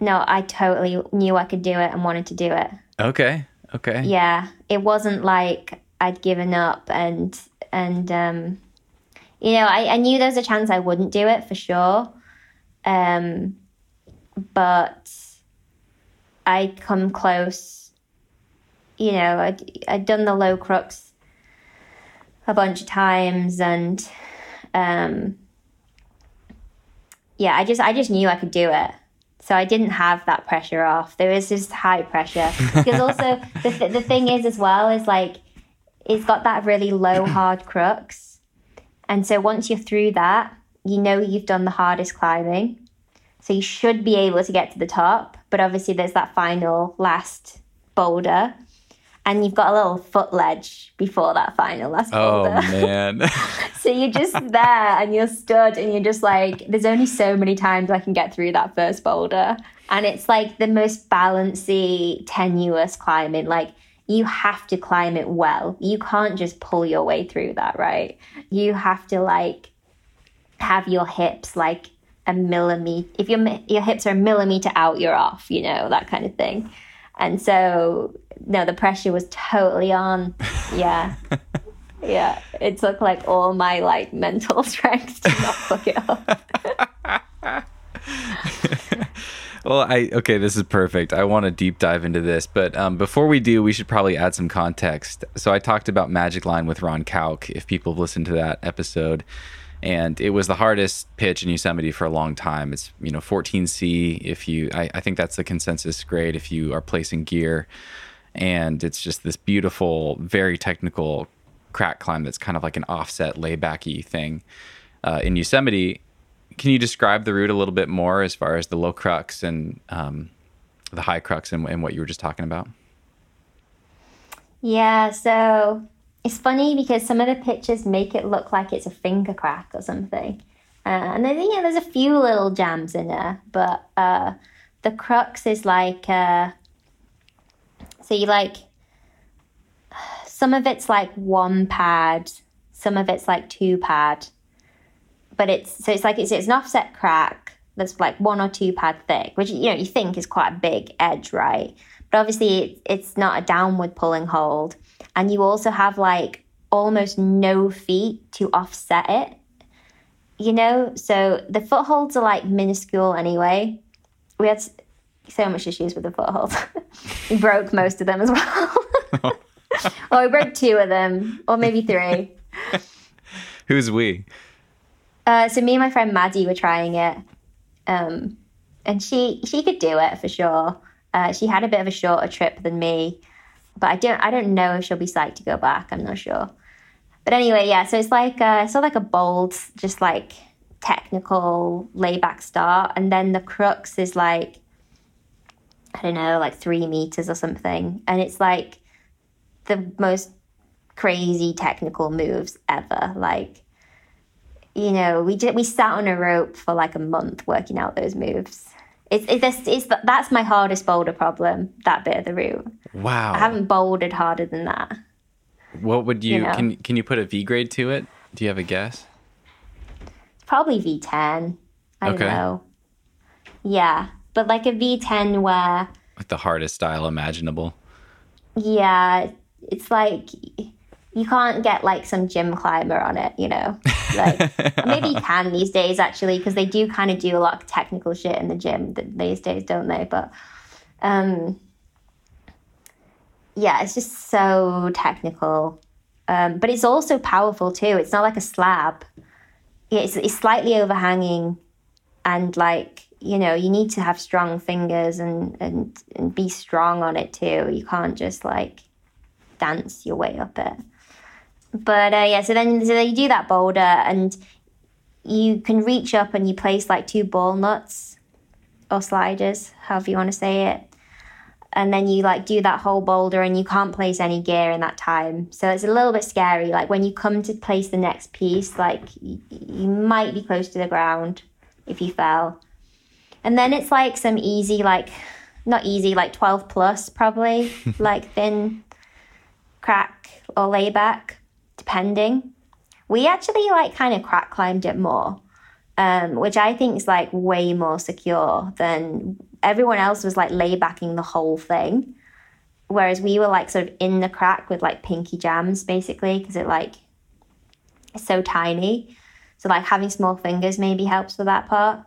No, I totally knew I could do it and wanted to do it. Okay. Okay. Yeah. It wasn't like I'd given up and and um you know, I, I knew there was a chance I wouldn't do it for sure. Um but I come close. You know, I'd, I'd done the low crux a bunch of times, and um, yeah, I just I just knew I could do it. So I didn't have that pressure off. There was just high pressure because also the th- the thing is as well is like it's got that really low hard crux, and so once you're through that, you know you've done the hardest climbing, so you should be able to get to the top. But obviously, there's that final last boulder. and you've got a little foot ledge before that final last Oh boulder. man. so you're just there and you're stood and you're just like, there's only so many times I can get through that first boulder. And it's like the most balancy, tenuous climbing. Like you have to climb it well. You can't just pull your way through that, right? You have to like have your hips like a millimeter. If your your hips are a millimeter out, you're off. You know that kind of thing. And so, no, the pressure was totally on. Yeah. yeah. It took like all my like mental strength to not fuck it up. Well, I okay, this is perfect. I want to deep dive into this, but um, before we do, we should probably add some context. So I talked about Magic Line with Ron Kauk If people have listened to that episode, and it was the hardest pitch in Yosemite for a long time. It's you know 14C. If you, I, I think that's the consensus grade if you are placing gear, and it's just this beautiful, very technical crack climb that's kind of like an offset laybacky thing uh, in Yosemite can you describe the route a little bit more as far as the low crux and um, the high crux and, and, what you were just talking about? Yeah, so it's funny because some of the pictures make it look like it's a finger crack or something. Uh, and then, you know, there's a few little jams in there, but uh, the crux is like, uh, so you like, some of it's like one pad, some of it's like two pad but it's so it's like it's, it's an offset crack that's like one or two pad thick, which you know you think is quite a big edge, right? But obviously it, it's not a downward pulling hold, and you also have like almost no feet to offset it. You know, so the footholds are like minuscule anyway. We had so much issues with the footholds. we broke most of them as well. or we broke two of them, or maybe three. Who's we? Uh, so me and my friend Maddie were trying it, um, and she she could do it for sure. Uh, she had a bit of a shorter trip than me, but I don't I don't know if she'll be psyched to go back. I'm not sure. But anyway, yeah. So it's like uh, sort of like a bold, just like technical layback start, and then the crux is like I don't know, like three meters or something, and it's like the most crazy technical moves ever. Like you know, we did we sat on a rope for like a month working out those moves. It's it's, it's that's my hardest boulder problem. That bit of the route. Wow. I haven't bouldered harder than that. What would you, you know? can can you put a V grade to it? Do you have a guess? Probably V ten. I okay. don't know. Yeah, but like a V ten where with the hardest style imaginable. Yeah, it's like you can't get like some gym climber on it, you know. Like maybe you can these days actually because they do kind of do a lot of technical shit in the gym these days, don't they? But um, yeah, it's just so technical, um, but it's also powerful too. It's not like a slab; it's it's slightly overhanging, and like you know, you need to have strong fingers and and and be strong on it too. You can't just like dance your way up it. But uh, yeah, so then so you do that boulder and you can reach up and you place like two ball nuts or sliders, however you want to say it. And then you like do that whole boulder and you can't place any gear in that time. So it's a little bit scary. Like when you come to place the next piece, like you, you might be close to the ground if you fell. And then it's like some easy, like not easy, like 12 plus probably, like thin crack or layback depending. We actually like kind of crack climbed it more, um, which I think is like way more secure than everyone else was like laybacking the whole thing. Whereas we were like sort of in the crack with like pinky jams basically because it like it's so tiny. So like having small fingers maybe helps with that part.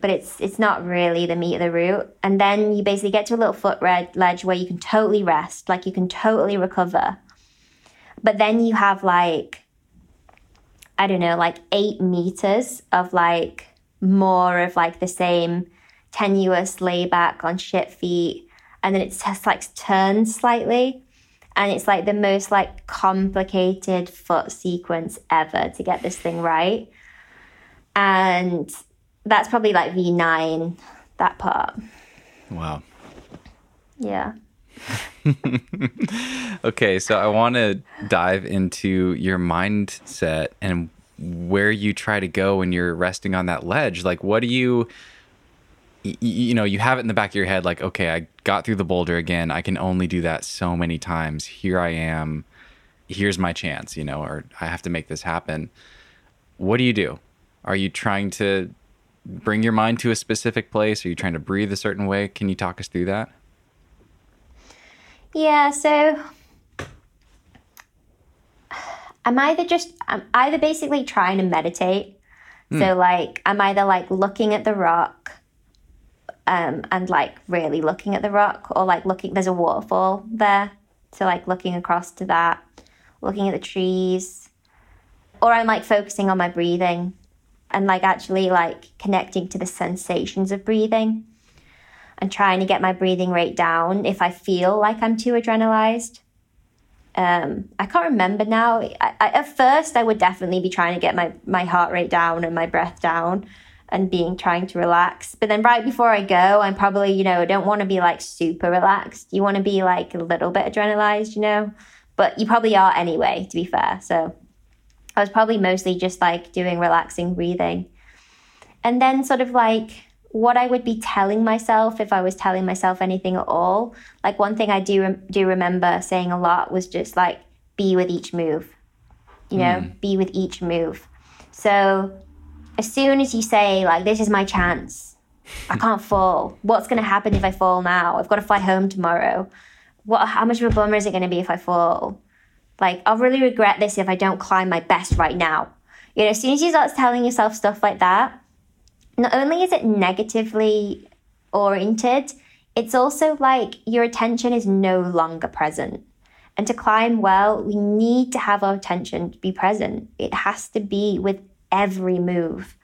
But it's it's not really the meat of the route. And then you basically get to a little foot red ledge where you can totally rest, like you can totally recover but then you have like, I don't know, like eight meters of like more of like the same tenuous layback on shit feet. And then it just like turns slightly. And it's like the most like complicated foot sequence ever to get this thing right. And that's probably like V9, that part. Wow. Yeah. okay, so I want to dive into your mindset and where you try to go when you're resting on that ledge. Like, what do you, you, know, you have it in the back of your head, like, okay, I got through the boulder again. I can only do that so many times. Here I am. Here's my chance, you know, or I have to make this happen. What do you do? Are you trying to bring your mind to a specific place? Are you trying to breathe a certain way? Can you talk us through that? Yeah, so I'm either just I'm either basically trying to meditate. Mm. So like I'm either like looking at the rock um and like really looking at the rock or like looking there's a waterfall there. So like looking across to that, looking at the trees. Or I'm like focusing on my breathing and like actually like connecting to the sensations of breathing and trying to get my breathing rate down if I feel like I'm too adrenalized. Um, I can't remember now. I, I, at first, I would definitely be trying to get my, my heart rate down and my breath down and being trying to relax. But then right before I go, I'm probably, you know, I don't want to be like super relaxed. You want to be like a little bit adrenalized, you know? But you probably are anyway, to be fair. So I was probably mostly just like doing relaxing breathing. And then sort of like what I would be telling myself if I was telling myself anything at all. Like one thing I do do remember saying a lot was just like be with each move. You know, mm. be with each move. So as soon as you say like this is my chance. I can't fall. What's going to happen if I fall now? I've got to fly home tomorrow. What how much of a bummer is it going to be if I fall? Like I'll really regret this if I don't climb my best right now. You know, as soon as you start telling yourself stuff like that, not only is it negatively oriented, it's also like your attention is no longer present. And to climb well, we need to have our attention be present. It has to be with every move.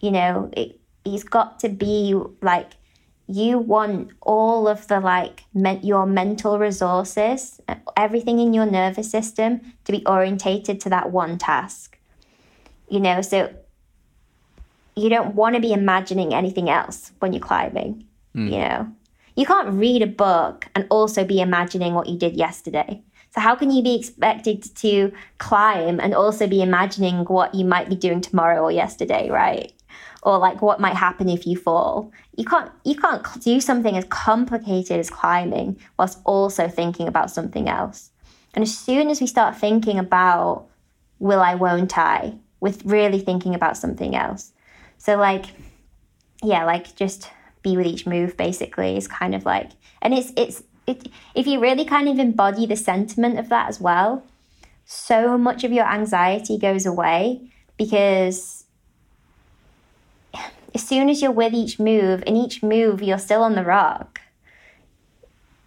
You know, it, it's got to be like you want all of the like me- your mental resources, everything in your nervous system to be orientated to that one task. You know, so you don't want to be imagining anything else when you're climbing. Mm. You know, you can't read a book and also be imagining what you did yesterday. So how can you be expected to climb and also be imagining what you might be doing tomorrow or yesterday, right? Or like what might happen if you fall. You can't you can't do something as complicated as climbing whilst also thinking about something else. And as soon as we start thinking about will I won't I with really thinking about something else, so like, yeah, like just be with each move basically is kind of like, and it's it's it, if you really kind of embody the sentiment of that as well, so much of your anxiety goes away because as soon as you're with each move, in each move you're still on the rock.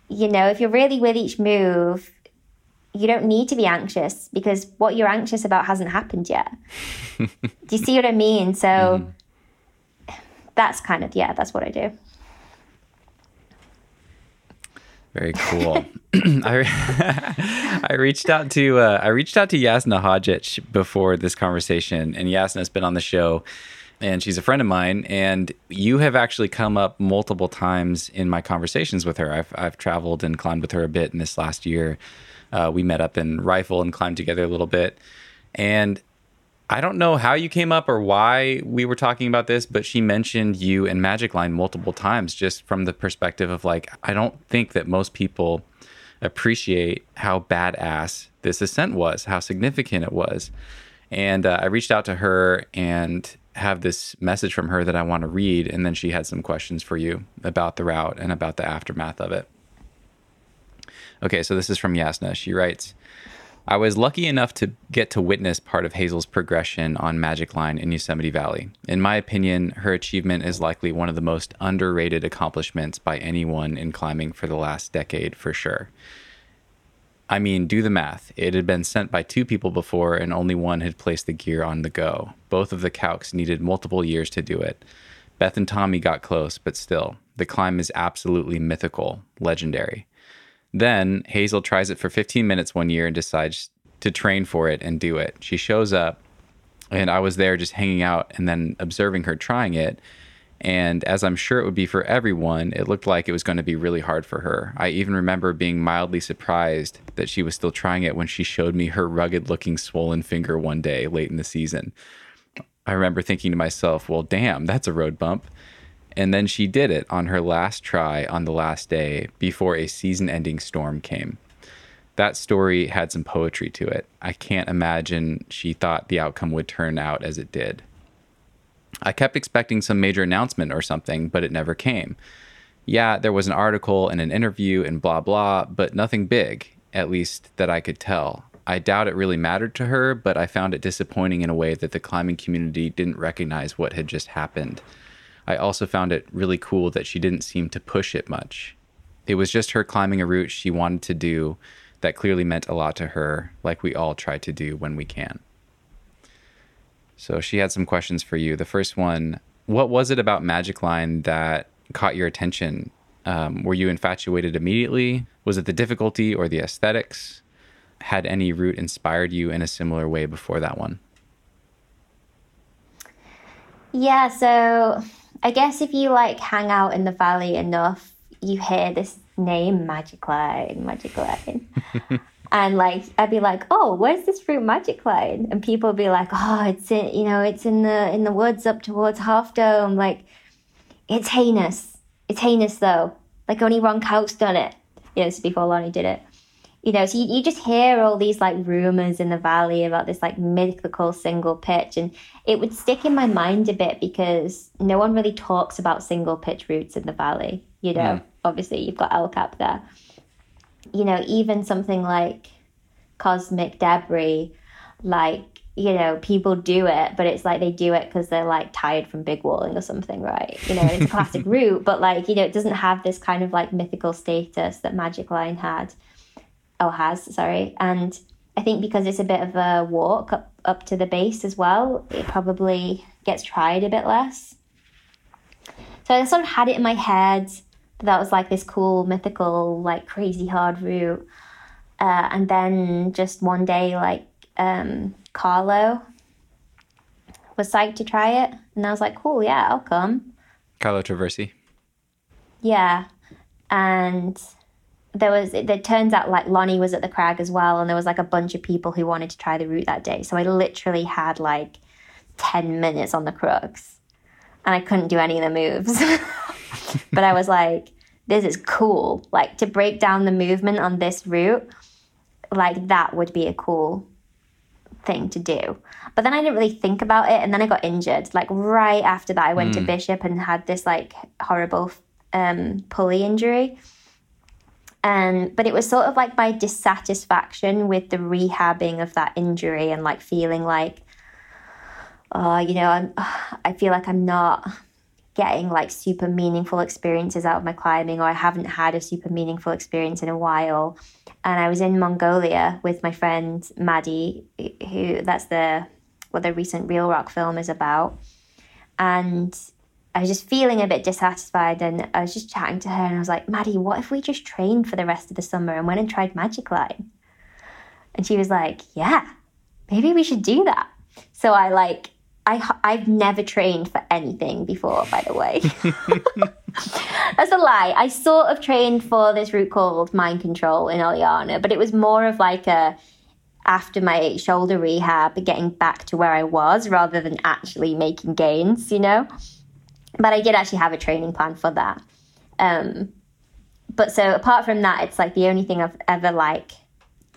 You know, if you're really with each move, you don't need to be anxious because what you're anxious about hasn't happened yet. Do you see what I mean? So mm that's kind of yeah, that's what I do. Very cool. I I reached out to uh, I reached out to Jasna Hodzic before this conversation, and Jasna's been on the show, and she's a friend of mine. And you have actually come up multiple times in my conversations with her. I've I've traveled and climbed with her a bit in this last year. Uh, we met up in Rifle and climbed together a little bit, and I don't know how you came up or why we were talking about this, but she mentioned you and Magic Line multiple times just from the perspective of like, I don't think that most people appreciate how badass this ascent was, how significant it was. And uh, I reached out to her and have this message from her that I want to read. And then she had some questions for you about the route and about the aftermath of it. Okay, so this is from Jasna. She writes, I was lucky enough to get to witness part of Hazel's progression on Magic Line in Yosemite Valley. In my opinion, her achievement is likely one of the most underrated accomplishments by anyone in climbing for the last decade, for sure. I mean, do the math. It had been sent by two people before, and only one had placed the gear on the go. Both of the Kauks needed multiple years to do it. Beth and Tommy got close, but still, the climb is absolutely mythical, legendary. Then Hazel tries it for 15 minutes one year and decides to train for it and do it. She shows up, and I was there just hanging out and then observing her trying it. And as I'm sure it would be for everyone, it looked like it was going to be really hard for her. I even remember being mildly surprised that she was still trying it when she showed me her rugged looking swollen finger one day late in the season. I remember thinking to myself, well, damn, that's a road bump. And then she did it on her last try on the last day before a season ending storm came. That story had some poetry to it. I can't imagine she thought the outcome would turn out as it did. I kept expecting some major announcement or something, but it never came. Yeah, there was an article and an interview and blah, blah, but nothing big, at least that I could tell. I doubt it really mattered to her, but I found it disappointing in a way that the climbing community didn't recognize what had just happened. I also found it really cool that she didn't seem to push it much. It was just her climbing a route she wanted to do that clearly meant a lot to her, like we all try to do when we can. So she had some questions for you. The first one What was it about Magic Line that caught your attention? Um, were you infatuated immediately? Was it the difficulty or the aesthetics? Had any route inspired you in a similar way before that one? Yeah, so I guess if you like hang out in the valley enough, you hear this name Magic Line, Magic Line. and like I'd be like, "Oh, where's this fruit magic line?" And people would be like, "Oh, it's in you know, it's in the in the woods up towards Half Dome." Like, it's heinous. It's heinous though. Like only Ron Kauk's done it. This before Lonnie did it. You know, so you, you just hear all these like rumors in the valley about this like mythical single pitch, and it would stick in my mind a bit because no one really talks about single pitch routes in the valley. You know, mm. obviously you've got El Cap there you know, even something like cosmic debris, like, you know, people do it, but it's like they do it because they're like tired from big walling or something, right? You know, it's a classic route, but like, you know, it doesn't have this kind of like mythical status that Magic Line had, or has, sorry. And I think because it's a bit of a walk up, up to the base as well, it probably gets tried a bit less. So I sort of had it in my head that was like this cool mythical like crazy hard route uh, and then just one day like um, carlo was psyched to try it and i was like cool yeah i'll come carlo traversi yeah and there was it, turns out like lonnie was at the crag as well and there was like a bunch of people who wanted to try the route that day so i literally had like 10 minutes on the crux and i couldn't do any of the moves but I was like, this is cool. Like to break down the movement on this route, like that would be a cool thing to do. But then I didn't really think about it. And then I got injured. Like right after that, I went mm. to hmm. Bishop and had this like horrible um, pulley injury. Um, but it was sort of like my dissatisfaction with the rehabbing of that injury and like feeling like, oh, you know, I'm, I feel like I'm not getting like super meaningful experiences out of my climbing, or I haven't had a super meaningful experience in a while. And I was in Mongolia with my friend Maddie, who that's the what the recent Reel Rock film is about. And I was just feeling a bit dissatisfied, and I was just chatting to her, and I was like, Maddie, what if we just trained for the rest of the summer and went and tried Magic Line? And she was like, Yeah, maybe we should do that. So I like I I've never trained for anything before, by the way. That's a lie. I sort of trained for this route called mind control in Oliana, but it was more of like a after my shoulder rehab, getting back to where I was rather than actually making gains, you know. But I did actually have a training plan for that. Um, but so apart from that, it's like the only thing I've ever like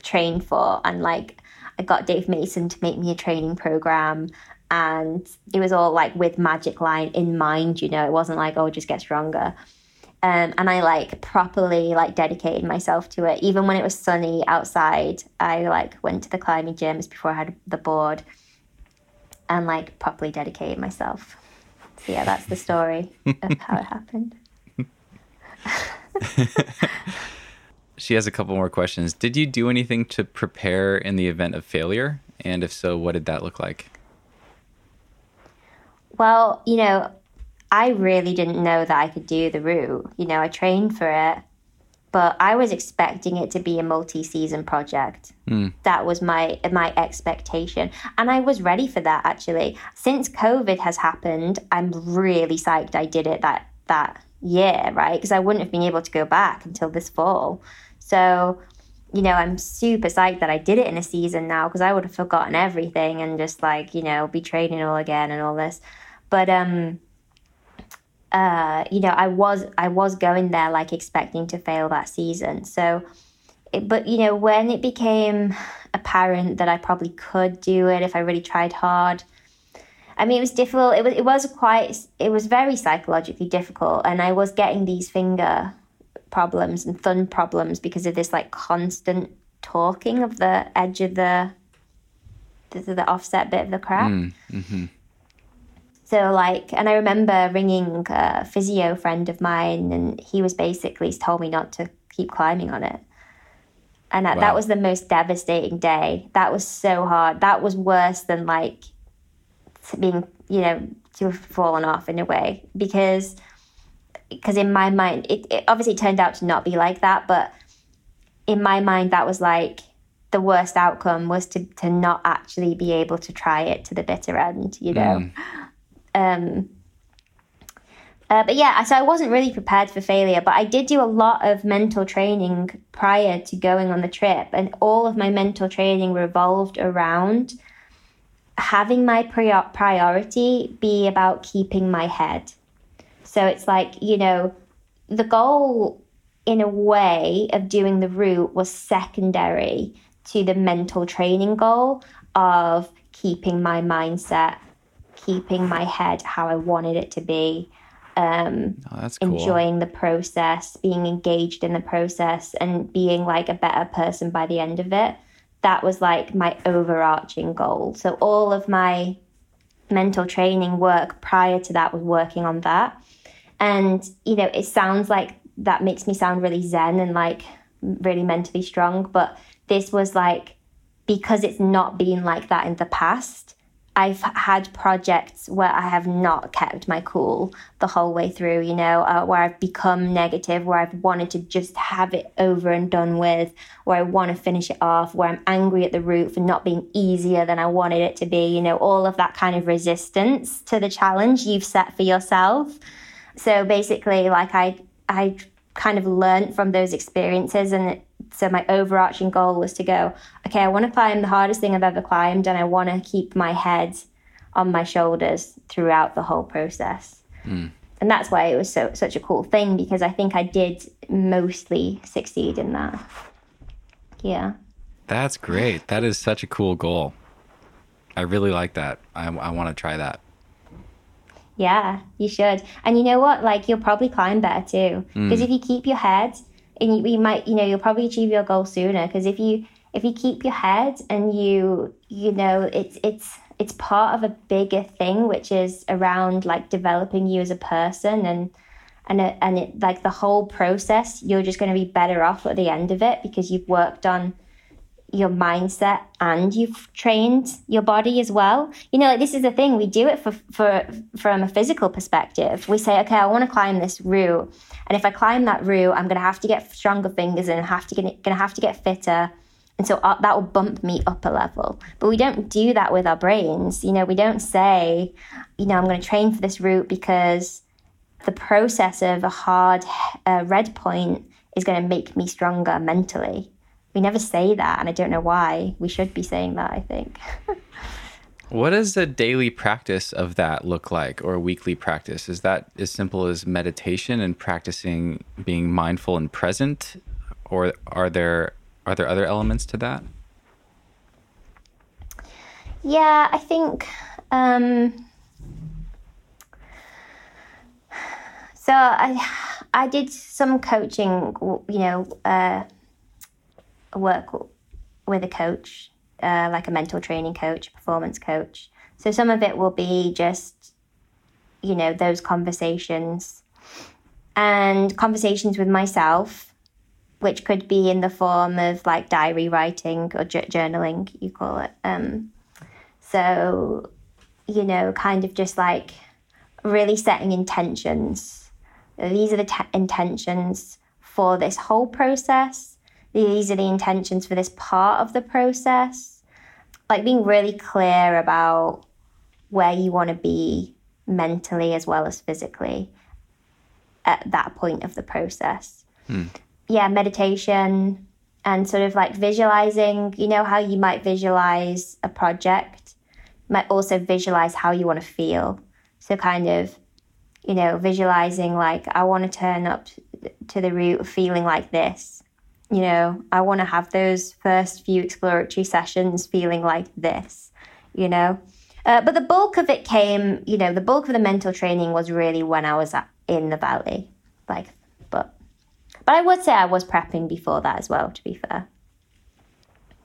trained for, and like I got Dave Mason to make me a training program and it was all like with magic line in mind you know it wasn't like oh just get stronger um, and I like properly like dedicated myself to it. Even when it was sunny outside, I like went to the climbing gyms before I had the board, and like properly dedicated myself. Yeah, that's the story of how it happened. she has a couple more questions. Did you do anything to prepare in the event of failure? And if so, what did that look like? Well, you know, I really didn't know that I could do the route. You know, I trained for it, but I was expecting it to be a multi-season project. Mm. That was my my expectation, and I was ready for that. Actually, since COVID has happened, I'm really psyched I did it that that year, right? Because I wouldn't have been able to go back until this fall. So, you know, I'm super psyched that I did it in a season now because I would have forgotten everything and just like you know be training all again and all this. But um, uh, you know, I was I was going there like expecting to fail that season. So, it, but you know, when it became apparent that I probably could do it if I really tried hard. I mean, it was difficult. It was it was quite it was very psychologically difficult, and I was getting these finger problems and thumb problems because of this like constant talking of the edge of the the, the offset bit of the crack. Mm, hmm So like, and I remember ringing a physio friend of mine, and he was basically told me not to keep climbing on it. And that, Wow. that was the most devastating day. That was so hard. That was worse than like being, you know, to have fallen off in a way because because in my mind, it, it obviously turned out to not be like that, but in my mind, that was like the worst outcome was to to not actually be able to try it to the bitter end, you know. Hmm. Um, uh, but yeah, so I wasn't really prepared for failure, but I did do a lot of mental training prior to going on the trip, and all of my mental training revolved around having my prior- priority be about keeping my head. So it's like, you know, the goal in a way of doing the route was secondary to the mental training goal of keeping my mindset, keeping my head how I wanted it to be, um, Oh, that's cool. enjoying the process, being engaged in the process, and being like a better person by the end of it. That was like my overarching goal. So all of my mental training work prior to that was working on that. And, you know, it sounds like that makes me sound really zen and like really mentally strong. But this was like, because it's not been like that in the past, I've had projects where I have not kept my cool the whole way through, you know, uh, where I've become negative, where I've wanted to just have it over and done with, where I want to finish it off, where I'm angry at the route for not being easier than I wanted it to be, you know, all of that kind of resistance to the challenge you've set for yourself. So basically, like I, I kind of learned from those experiences and so my overarching goal was to go okay i want to climb the hardest thing i've ever climbed and i want to keep my head on my shoulders throughout the whole process hmm. and that's why it was so such a cool thing because i think i did mostly succeed in that yeah That's great. That is such a cool goal. I really like that. I, I want to try that. Yeah, you should. And you know what? Like, you'll probably climb better too. Hmm. Because if you keep your head, and you, you might, you know, you'll probably achieve your goal sooner. Because if you if you keep your head and you you know it's it's it's part of a bigger thing, which is around like developing you as a person and and it, and it like the whole process. You're just going to be better off at the end of it because you've worked on your mindset and you've trained your body as well. You know, like this is the thing. We do it for, for from a physical perspective. We say, okay, I want to climb this route, and if I climb that route, I'm going to have to get stronger fingers and have to get going to have to get fitter. And so uh, that will bump me up a level. But we don't do that with our brains. You know, we don't say, you know, I'm going to train for this route because the process of a hard uh, red point is going to make me stronger mentally. We never say that, and I don't know why. We should be saying that, I think. What does a daily practice of that look like or a weekly practice? Is that as simple as meditation and practicing being mindful and present or are there are there other elements to that? Yeah, I think. Um, so I, I did some coaching. You know, uh, work with a coach, uh, like a mental training coach, performance coach. So some of it will be just, you know, those conversations and conversations with myself, which could be in the form of like diary writing or j- journaling, you call it. Um, so, you know, kind of just like really setting intentions. These are the t- intentions for this whole process. These are the intentions for this part of the process. Like being really clear about where you want to be mentally as well as physically at that point of the process. Hmm. Yeah, meditation and sort of like visualizing, you know, how you might visualize a project, you might also visualize how you want to feel. So, kind of, you know, visualizing like, I want to turn up to the route feeling like this. You know, I want to have those first few exploratory sessions feeling like this, you know. Uh, but the bulk of it came, you know, the bulk of the mental training was really when I was at, in the valley. Like, but, but I would say I was prepping before that as well, to be fair.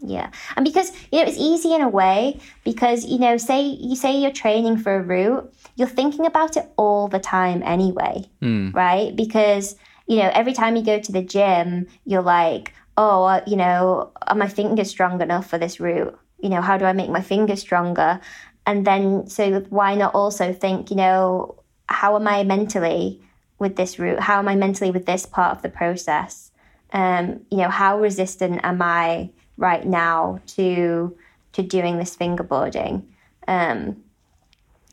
Yeah. And because, you know, it's easy in a way because, you know, say you say you're training for a route, you're thinking about it all the time anyway, Mm. right? Because, you know, every time you go to the gym, you're like, oh, you know, are my fingers strong enough for this route? You know, how do I make my fingers stronger? And then, so why not also think, you know, how am I mentally with this route? How am I mentally with this part of the process? Um, you know, how resistant am I right now to to doing this fingerboarding? Um,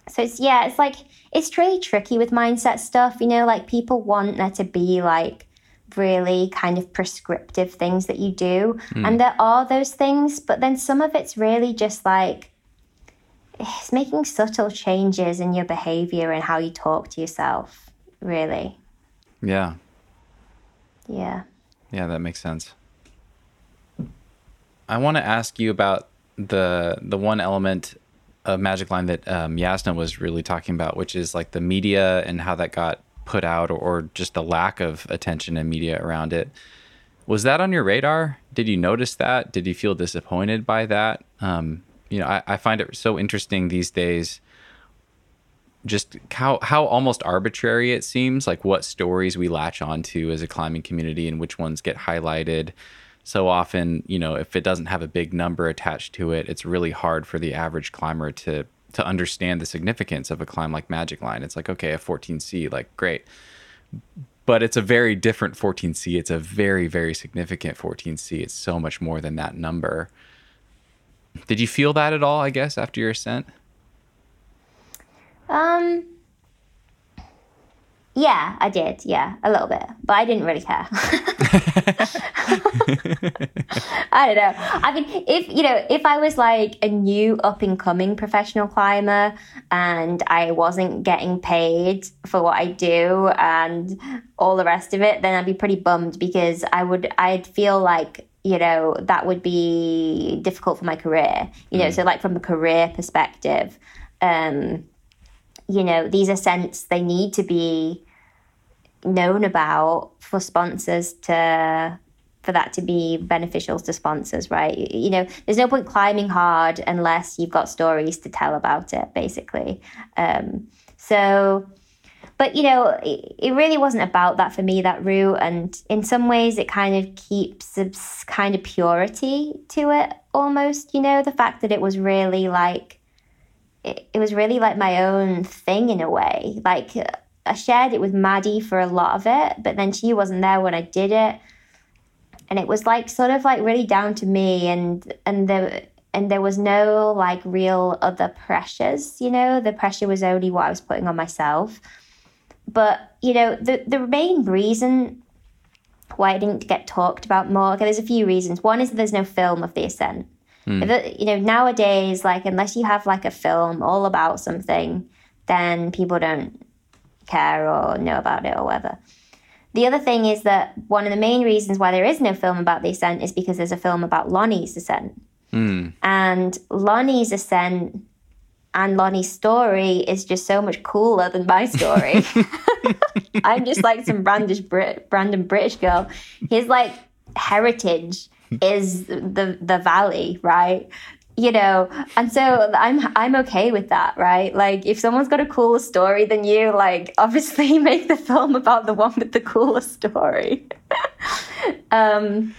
so it's yeah, it's like it's really tricky with mindset stuff. You know, like people want there to be like really kind of prescriptive things that you do, hmm. and there are those things, but then some of it's really just like it's making subtle changes in your behavior and how you talk to yourself. Really, Yeah. yeah. Yeah, that makes sense. I want to ask you about the the one element of Magic Line that um, Jasna was really talking about, which is like the media and how that got put out, or, or just the lack of attention and media around it. Was that on your radar? Did you notice that? Did you feel disappointed by that? Um, you know, I, I find it so interesting these days just how how almost arbitrary it seems like what stories we latch onto as a climbing community and which ones get highlighted so often you know if it doesn't have a big number attached to it it's really hard for the average climber to to understand the significance of a climb like magic line. It's like okay a 14c like great. But it's a very different 14c it's a very very significant 14c it's so much more than that number. Did you feel that at all i guess after your ascent? Um. Yeah, I did. Yeah, a little bit, but I didn't really care. I don't know. I mean, if you know, if I was like a new up and coming professional climber and I wasn't getting paid for what I do and all the rest of it, then I'd be pretty bummed because I would I'd feel like you know that would be difficult for my career. You know, so like from a career perspective, um, you know, these ascents they need to be known about for sponsors to for that to be beneficial to sponsors, right? You know, there's no point climbing hard unless you've got stories to tell about it, basically. Um, so, but you know, it, it really wasn't about that for me, that route. And in some ways, it kind of keeps a s- kind of purity to it almost, you know, the fact that it was really like, it, it was really like my own thing in a way. Like, I shared it with Maddie for a lot of it, but then she wasn't there when I did it. And it was like sort of like really down to me and and there and there was no like real other pressures you know? The pressure was only what i was putting on myself. But you know the the main reason why it didn't get talked about more okay there's a few reasons. One is that there's no film of the ascent. Hmm. If it- you know nowadays like unless you have like a film all about something then people don't care or know about it or whatever the other thing is that one of the main reasons why there is no film about the ascent is because there's a film about Lonnie's ascent. Hmm. And Lonnie's ascent and Lonnie's story is just so much cooler than my story. I'm just like some Brandish Brit, random British girl. His like heritage is the the valley, right? You know, and so I'm I'm okay with that, right? Like if someone's got a cooler story than you, like obviously make the film about the one with the cooler story. um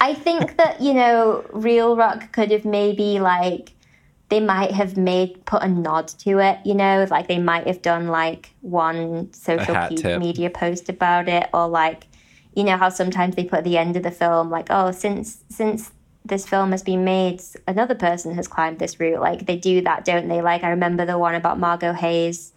I think that, you know, Reel Rock could have maybe like they might have made put a nod to it, you know, like they might have done like one social pe- media post about it or like you know how sometimes they put at the end of the film like oh since since this film has been made another person has climbed this route. Like they do that don't they? Like i remember the one about margo hayes.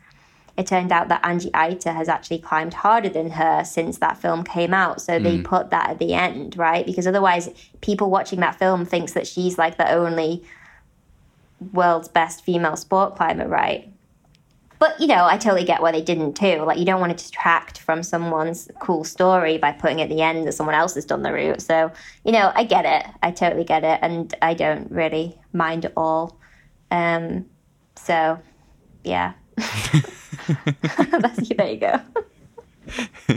It turned out that Angy Eiter has actually climbed harder than her since that film came out. So mm. they put that at the end right? Because otherwise people watching that film thinks that she's like the only world's best female sport climber right but you know, I totally get why they didn't too. Like you don't want to detract from someone's cool story by putting at the end that someone else has done the route. So you know, I get it. I totally get it, and I don't really mind at all. Um, so yeah, That's, there you go.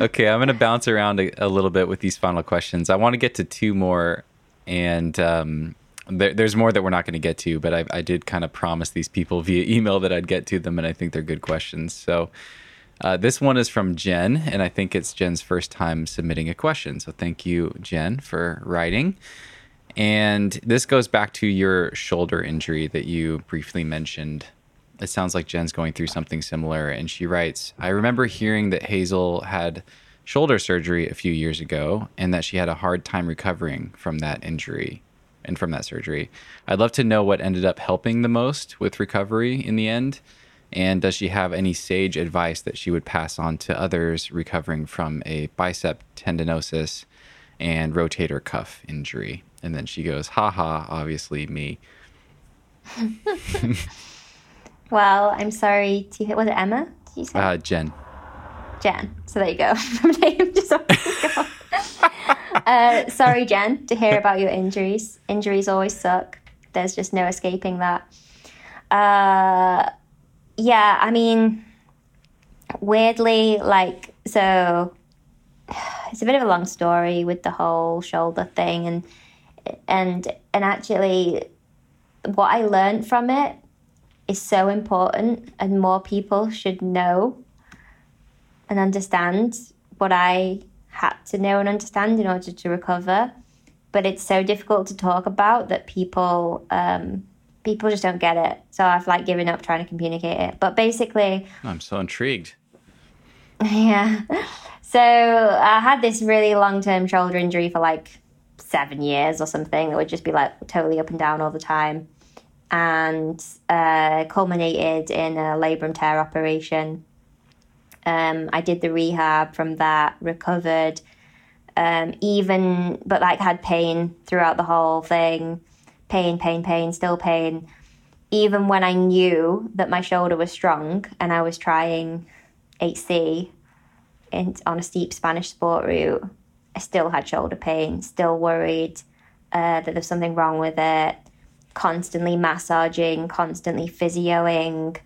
okay, I'm going to bounce around a, a, little bit with these final questions. I want to get to two more, and um, there, there's more that we're not going to get to, but I, I did kind of promise these people via email that I'd get to them, and I think they're good questions. So uh, this one is from Jen, and I think it's Jen's first time submitting a question. So thank you, Jen, for writing. And this goes back to your shoulder injury that you briefly mentioned. It sounds like Jen's going through something similar. And she writes I remember hearing that Hazel had shoulder surgery a few years ago and that she had a hard time recovering from that injury and from that surgery. I'd love to know what ended up helping the most with recovery in the end. And does she have any sage advice that she would pass on to others recovering from a bicep tendinosis and rotator cuff injury? And then she goes, haha, obviously me. well, I'm sorry to hear. Was it Emma? Did you say? Uh, Jen. Jen. So there you go. name just uh, sorry, Jen, to hear about your injuries. Injuries always suck. There's just no escaping that. Uh, yeah, I mean, weirdly, like, so it's a bit of a long story with the whole shoulder thing, and and and actually, what I learned from it is so important, and more people should know and understand what I had to know and understand in order to recover. But it's so difficult to talk about that people um, people just don't get it. So I've like given up trying to communicate it. But basically, I'm so intrigued. Yeah. So I had this really long term shoulder injury for like seven years or something that would just be like totally up and down all the time. And uh, culminated in a labrum tear operation um, I did the rehab from that, recovered, um, even, but like had pain throughout the whole thing. Pain, pain, pain, still pain. Even when I knew that my shoulder was strong and I was trying 8C in, on a steep Spanish sport route, I still had shoulder pain, still worried uh, that there's something wrong with it, constantly massaging, constantly physioing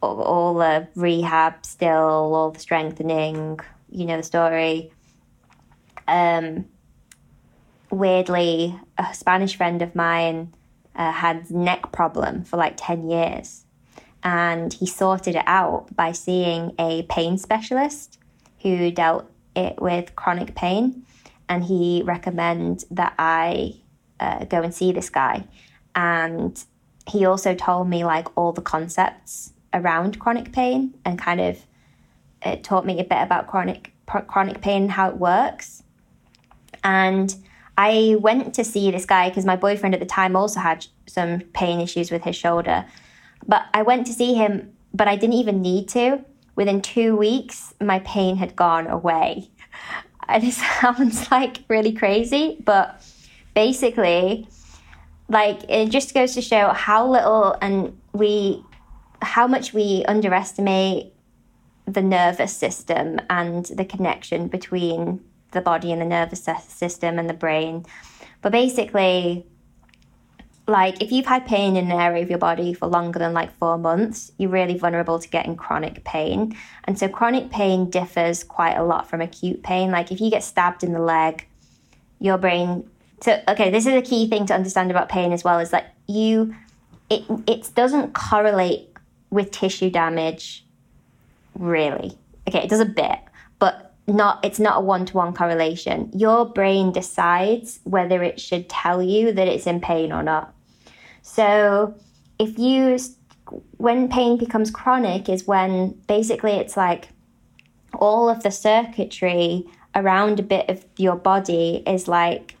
all, the rehab still, all the strengthening, you know the story. Um, weirdly, a Spanish friend of mine uh, had neck problem for like 10 years. And he sorted it out by seeing a pain specialist who dealt it with chronic pain. And he recommended that I uh, go and see this guy. And he also told me like all the concepts around chronic pain and kind of it taught me a bit about chronic chronic pain and how it works. And I went to see this guy because my boyfriend at the time also had some pain issues with his shoulder. But I went to see him, but I didn't even need to. Within two weeks, my pain had gone away. And it sounds like really crazy, but basically, like it just goes to show how little and we how much we underestimate the nervous system and the connection between the body and the nervous system and the brain. But basically, like if you've had pain in an area of your body for longer than like four months, you're really vulnerable to getting chronic pain. And so chronic pain differs quite a lot from acute pain. Like if you get stabbed in the leg, your brain. So okay, this is a key thing to understand about pain as well. Is that you, it it doesn't correlate with tissue damage, really. Okay, it does a bit, but not it's not a one-to-one correlation. Your brain decides whether it should tell you that it's in pain or not. So, if you when pain becomes chronic is when basically it's like all of the circuitry around a bit of your body is like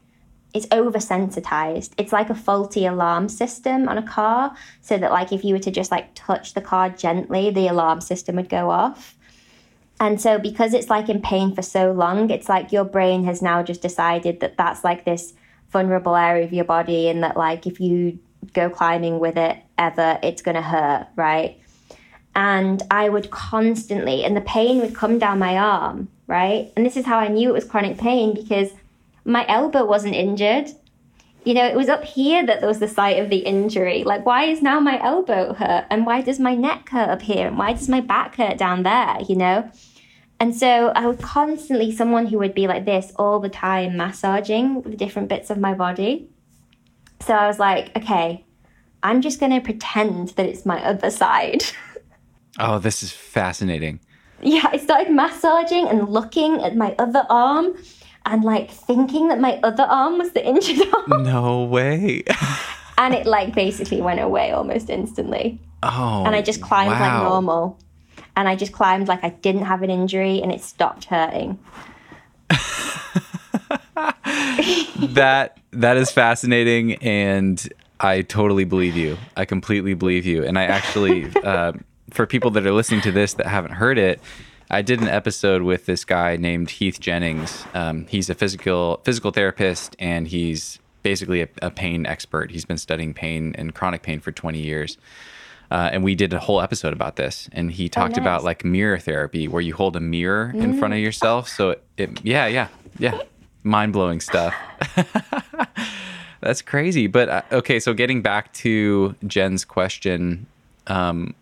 it's oversensitized. It's like a faulty alarm system on a car, so that like if you were to just like touch the car gently, the alarm system would go off. And so because it's like in pain for so long, it's like your brain has now just decided that that's like this vulnerable area of your body and that like if you go climbing with it ever, it's going to hurt, right? And I would constantly, and the pain would come down my arm, right? And this is how I knew it was chronic pain because my elbow wasn't injured. You know, it was up here that there was the site of the injury. Like, why is now my elbow hurt? And why does my neck hurt up here? And why does my back hurt down there? You know? And so I was constantly someone who would be like this all the time, massaging the different bits of my body. So I was like, okay, I'm just going to pretend that it's my other side. oh, this is fascinating. Yeah, I started massaging and looking at my other arm and like thinking that my other arm was the injured arm. No way. and it like basically went away almost instantly. Oh. And I just climbed wow. like normal. And I just climbed like I didn't have an injury and it stopped hurting. that that is fascinating and I totally believe you. I completely believe you. And I actually uh, for people that are listening to this that haven't heard it, I did an episode with this guy named Heath Jennings. Um, he's a physical physical therapist, and he's basically a, a, pain expert. He's been studying pain and chronic pain for 20 years. Uh, and we did a whole episode about this, and he oh, talked oh, nice. about like mirror therapy, where you hold a mirror mm. in front of yourself. So it, it yeah, yeah, yeah, mind blowing stuff. That's crazy. But uh, okay, so getting back to Jen's question, um,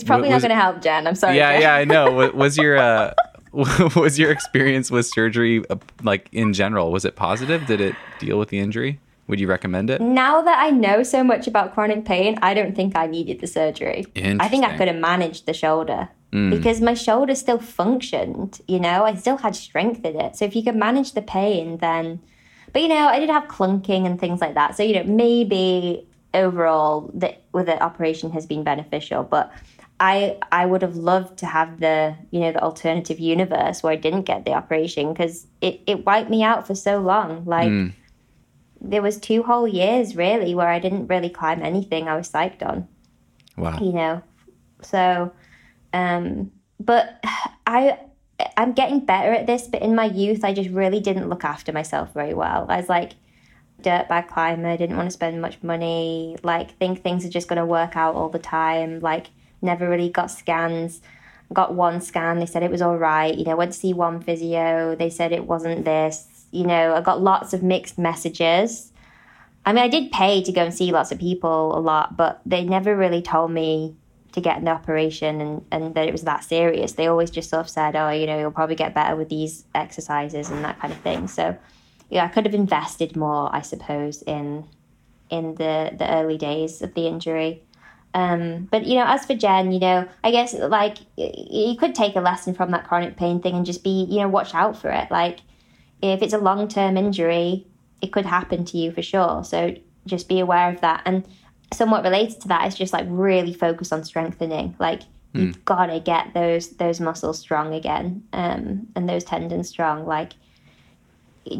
it's probably was, not going to help, Jen. I'm sorry. Yeah, Jen. yeah, I know. was your uh, was your experience with surgery uh, like in general? Was it positive? Did it deal with the injury? Would you recommend it? Now that I know so much about chronic pain, I don't think I needed the surgery. I think I could have managed the shoulder mm. because my shoulder still functioned. You know, I still had strength in it. So if you could manage the pain, then. But you know, I did have clunking and things like that. So you know, maybe overall the with the operation has been beneficial, but I I would have loved to have the you know the alternative universe where I didn't get the operation because it it wiped me out for so long. Like mm. there was two whole years really where I didn't really climb anything I was psyched on. Wow. You know, so um, but I I'm getting better at this. But in my youth, I just really didn't look after myself very well. I was like dirtbag climber, didn't want to spend much money, like think things are just going to work out all the time, like never really got scans. Got one scan, they said it was all right. You know, went to see one physio, they said it wasn't this. You know, I got lots of mixed messages. I mean, I did pay to go and see lots of people a lot, but they never really told me to get an operation and, and that it was that serious. They always just sort of said, oh, you know, you'll probably get better with these exercises and that kind of thing. So, yeah, I could have invested more, I suppose, in in the the early days of the injury. Um, but you know, as for Jen, you know, I guess like you could take a lesson from that chronic pain thing and just be, you know, watch out for it. Like if it's a long term injury, it could happen to you for sure. So just be aware of that. And somewhat related to that is just like really focus on strengthening. Like mm. you've got to get those those muscles strong again, um, and those tendons strong. Like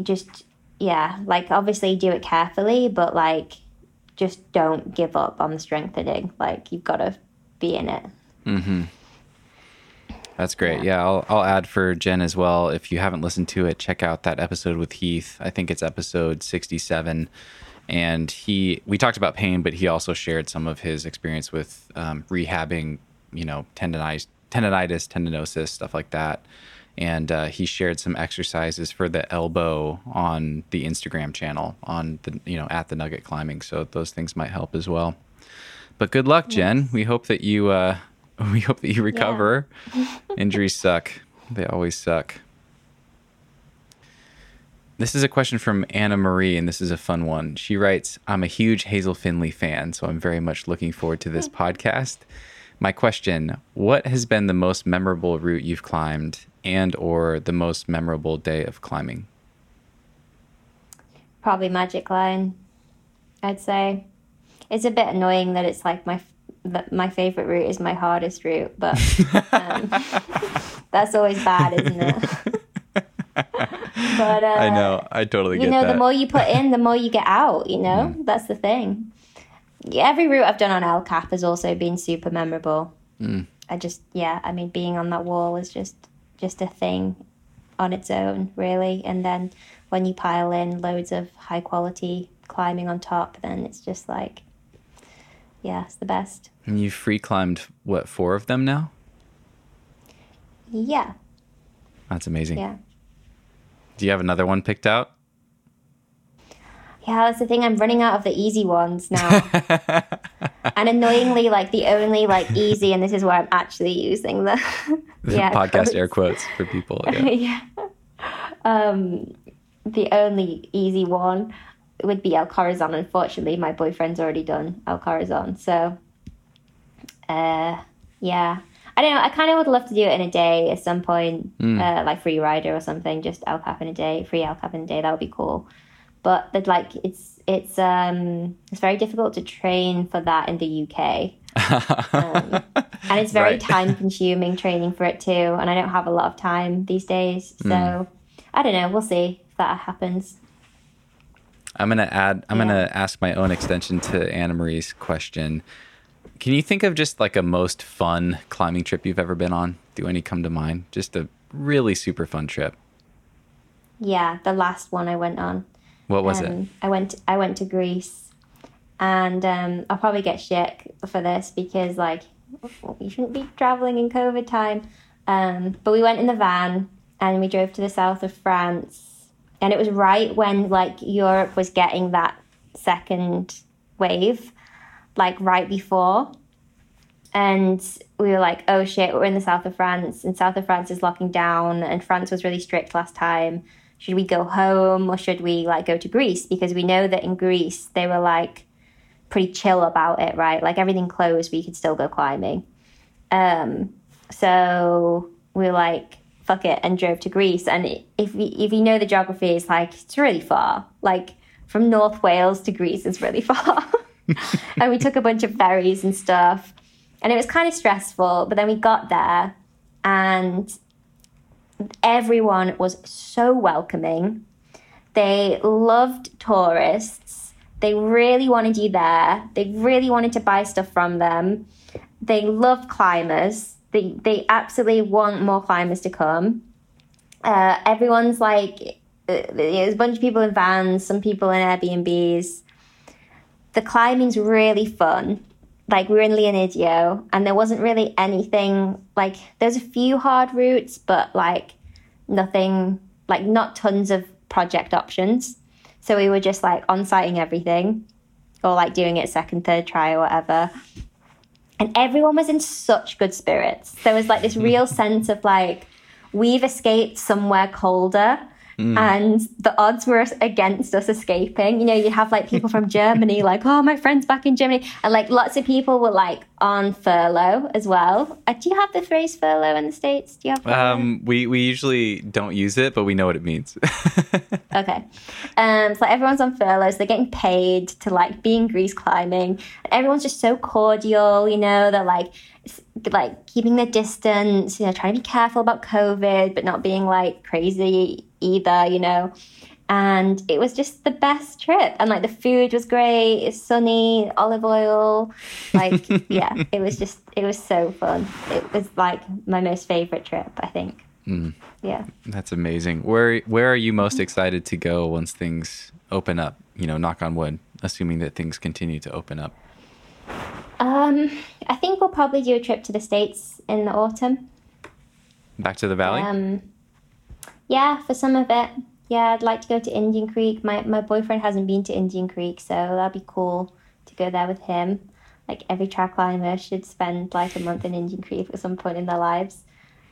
just yeah, like obviously do it carefully, but like just don't give up on the strengthening. Like you've got to be in it. Mm-hmm. That's great. Yeah. yeah, I'll I'll add for Jen as well. If you haven't listened to it, check out that episode with Heath. I think it's episode sixty-seven, and he we talked about pain, but he also shared some of his experience with um, rehabbing, you know, tendonitis, tendonitis, tendinosis, stuff like that and uh, he shared some exercises for the elbow on the Instagram channel on the you know at the Nugget Climbing. So those things might help as well. But good luck, Jen. Yes. We hope that you uh, we hope that you recover. Yeah. Injuries suck; they always suck. This is a question from Anna Marie, and this is a fun one. She writes, I'm a huge Hazel Findlay fan, so I'm very much looking forward to this podcast. My question What has been the most memorable route you've climbed, and or the most memorable day of climbing? Probably Magic Line, I'd say. It's a bit annoying that it's like my that my favorite route is my hardest route, but um, That's always bad, isn't it? but uh, I know. I totally you know, that. the more you put in, the more you get out. You know, that's the thing. Every route I've done on El Cap has also been super memorable. I just, yeah, I mean, being on that wall is just just a thing on its own, really. And then when you pile in loads of high quality climbing on top, then it's just like, yeah, it's the best. And you free climbed what four of them now? Yeah, That's amazing. yeah. Do you have another one picked out? Yeah, that's the thing. I'm running out of the easy ones now. and annoyingly, like the only like easy, and this is where I'm actually using the yeah Podcast quotes. air quotes for people. Yeah. yeah. Um, the only easy one would be El Corazon. Unfortunately, my boyfriend's already done El Corazon, so uh, yeah. I don't know. I kind of would love to do it in a day at some point, uh, like Freerider or something. Just El Cap in a day, free El Cap in a day. That would be cool. But that like it's it's um it's very difficult to train for that in the UK. Um, and it's very Right. time consuming training for it too and i don't have a lot of time these days so i don't know we'll see if that happens I'm gonna add. I'm Yeah. gonna ask my own extension to Anna Marie's question. Can you think of just like a most fun climbing trip you've ever been on? Do any come to mind? Just a really super fun trip. yeah the last one i went on What was it? um, i went i went to greece. And um, i'll probably get shit for this because like you shouldn't be traveling in covid time. Um, but we went in the van and we drove to the south of france. And it was right when like europe was getting that second wave like right before. And we were like oh shit we're in the south of france and south of france is locking down and france was really strict last time should we go home or should we like go to greece? Because we know that in greece they were like pretty chill about it right? Like everything closed you could still go climbing. Um so we were like fuck it and drove to greece. And if you, if you know the geography it's like it's really far. Like from north wales to greece is really far. And we took a bunch of ferries and stuff. And it was kind of stressful but then we got there and everyone was so welcoming. They loved tourists. They really wanted you there. They really wanted to buy stuff from them. They love climbers. They, they absolutely want more climbers to come. Uh, everyone's like uh, there's a bunch of people in vans some people in airbnbs. The climbing's really fun. Like we were in Leonidio and there wasn't really anything like there's a few hard routes, but like nothing like not tons of project options. So we were just like on sighting everything or like doing it second, third try or whatever. And everyone was in such good spirits. There was like this real sense of like, we've escaped somewhere colder and the odds were against us escaping. You know, you have like people from Germany, like, oh, my friend's back in Germany. And like lots of people were like on furlough as well. Uh, do you have the phrase furlough in the States? Do you have furlough? Um, we we usually don't use it, but we know what it means. Okay. Um, so everyone's on furlough. So They're getting paid to like be in Greece climbing. Everyone's just so cordial, you know. They're like, like keeping the distance. You know, trying to be careful about COVID, but not being like crazy either. You know. And it was just the best trip. And like the food was great. It's sunny, olive oil. Like, yeah, it was just, it was so fun. It was like my most favorite trip, I think. Mm. Yeah. That's amazing. Where where are you most excited to go once things open up? You know, knock on wood, assuming that things continue to open up. Um, I think we'll probably do a trip to the States in the autumn. Back to the valley. Um, yeah, for some of it. Yeah, I'd like to go to Indian Creek. My my boyfriend hasn't been to Indian Creek, so that'd be cool to go there with him. Like every trad climber should spend like a month in Indian Creek at some point in their lives.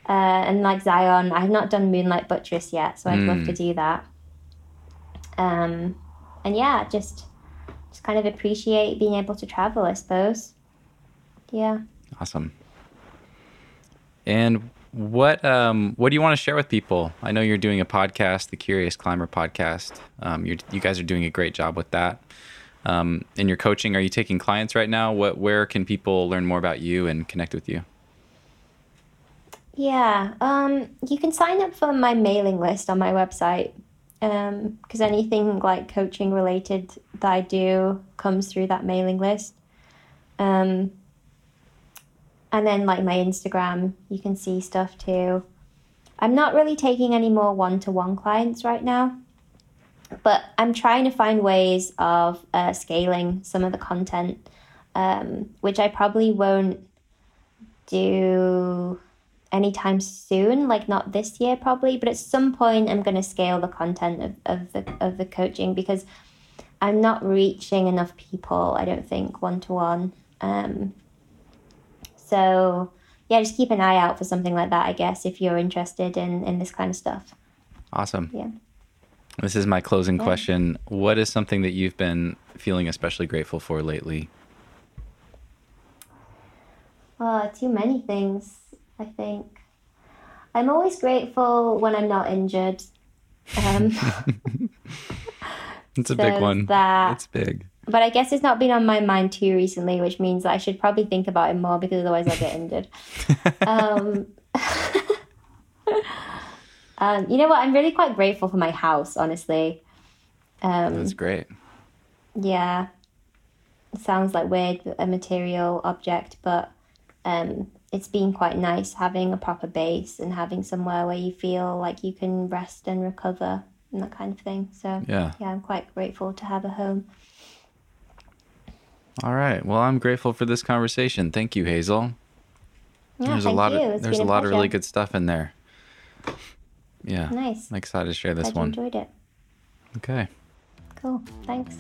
Uh, and like Zion, I've not done Moonlight Buttress yet, so I'd love to do that. Um, and yeah, just just kind of appreciate being able to travel, I suppose. Yeah. Awesome. And what um what do you want to share with people? I know you're doing a podcast, the Curious Climber podcast. Um, you're, you guys are doing a great job with that. Um, in your coaching, are you taking clients right now? What where can people learn more about you and connect with you? Yeah, um, you can sign up for my mailing list on my website because um, anything like coaching related that I do comes through that mailing list. Um, and then like my Instagram, you can see stuff too. I'm not really taking any more one to one clients right now, but I'm trying to find ways of uh, scaling some of the content, um, which I probably won't do anytime soon like not this year probably but at some point i'm going to scale the content of, of the of the coaching because i'm not reaching enough people i don't think one to one so yeah just keep an eye out for something like that i guess if you're interested in in this kind of stuff awesome yeah this is my closing yeah. question what is something that you've been feeling especially grateful for lately uh, too many things I think. I'm always grateful when I'm not injured. Um, it's a big one. That, it's big. But I guess it's not been on my mind too recently, which means I should probably think about it more because otherwise I'll get injured. um, um, you know what? I'm really quite grateful for my house, honestly. Um, That's great. Yeah. It sounds like weird, a material object, but um, it's been quite nice having a proper base and having somewhere where you feel like you can rest and recover and that kind of thing. So yeah, yeah, I'm quite grateful to have a home. All right. Well, I'm grateful for this conversation. Thank you, Hazel. Yeah, there's a lot you. of it's there's a, a lot pleasure. of really good stuff in there. Yeah. Nice. I'm excited to share this Glad one. enjoyed it. Okay. Cool. Thanks.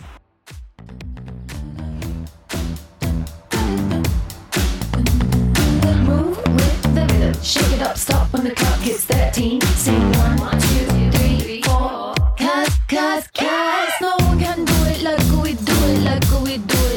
Shake it up, stop when the clock hits 13. Sing one, two, three, four. Cause, cause, cause no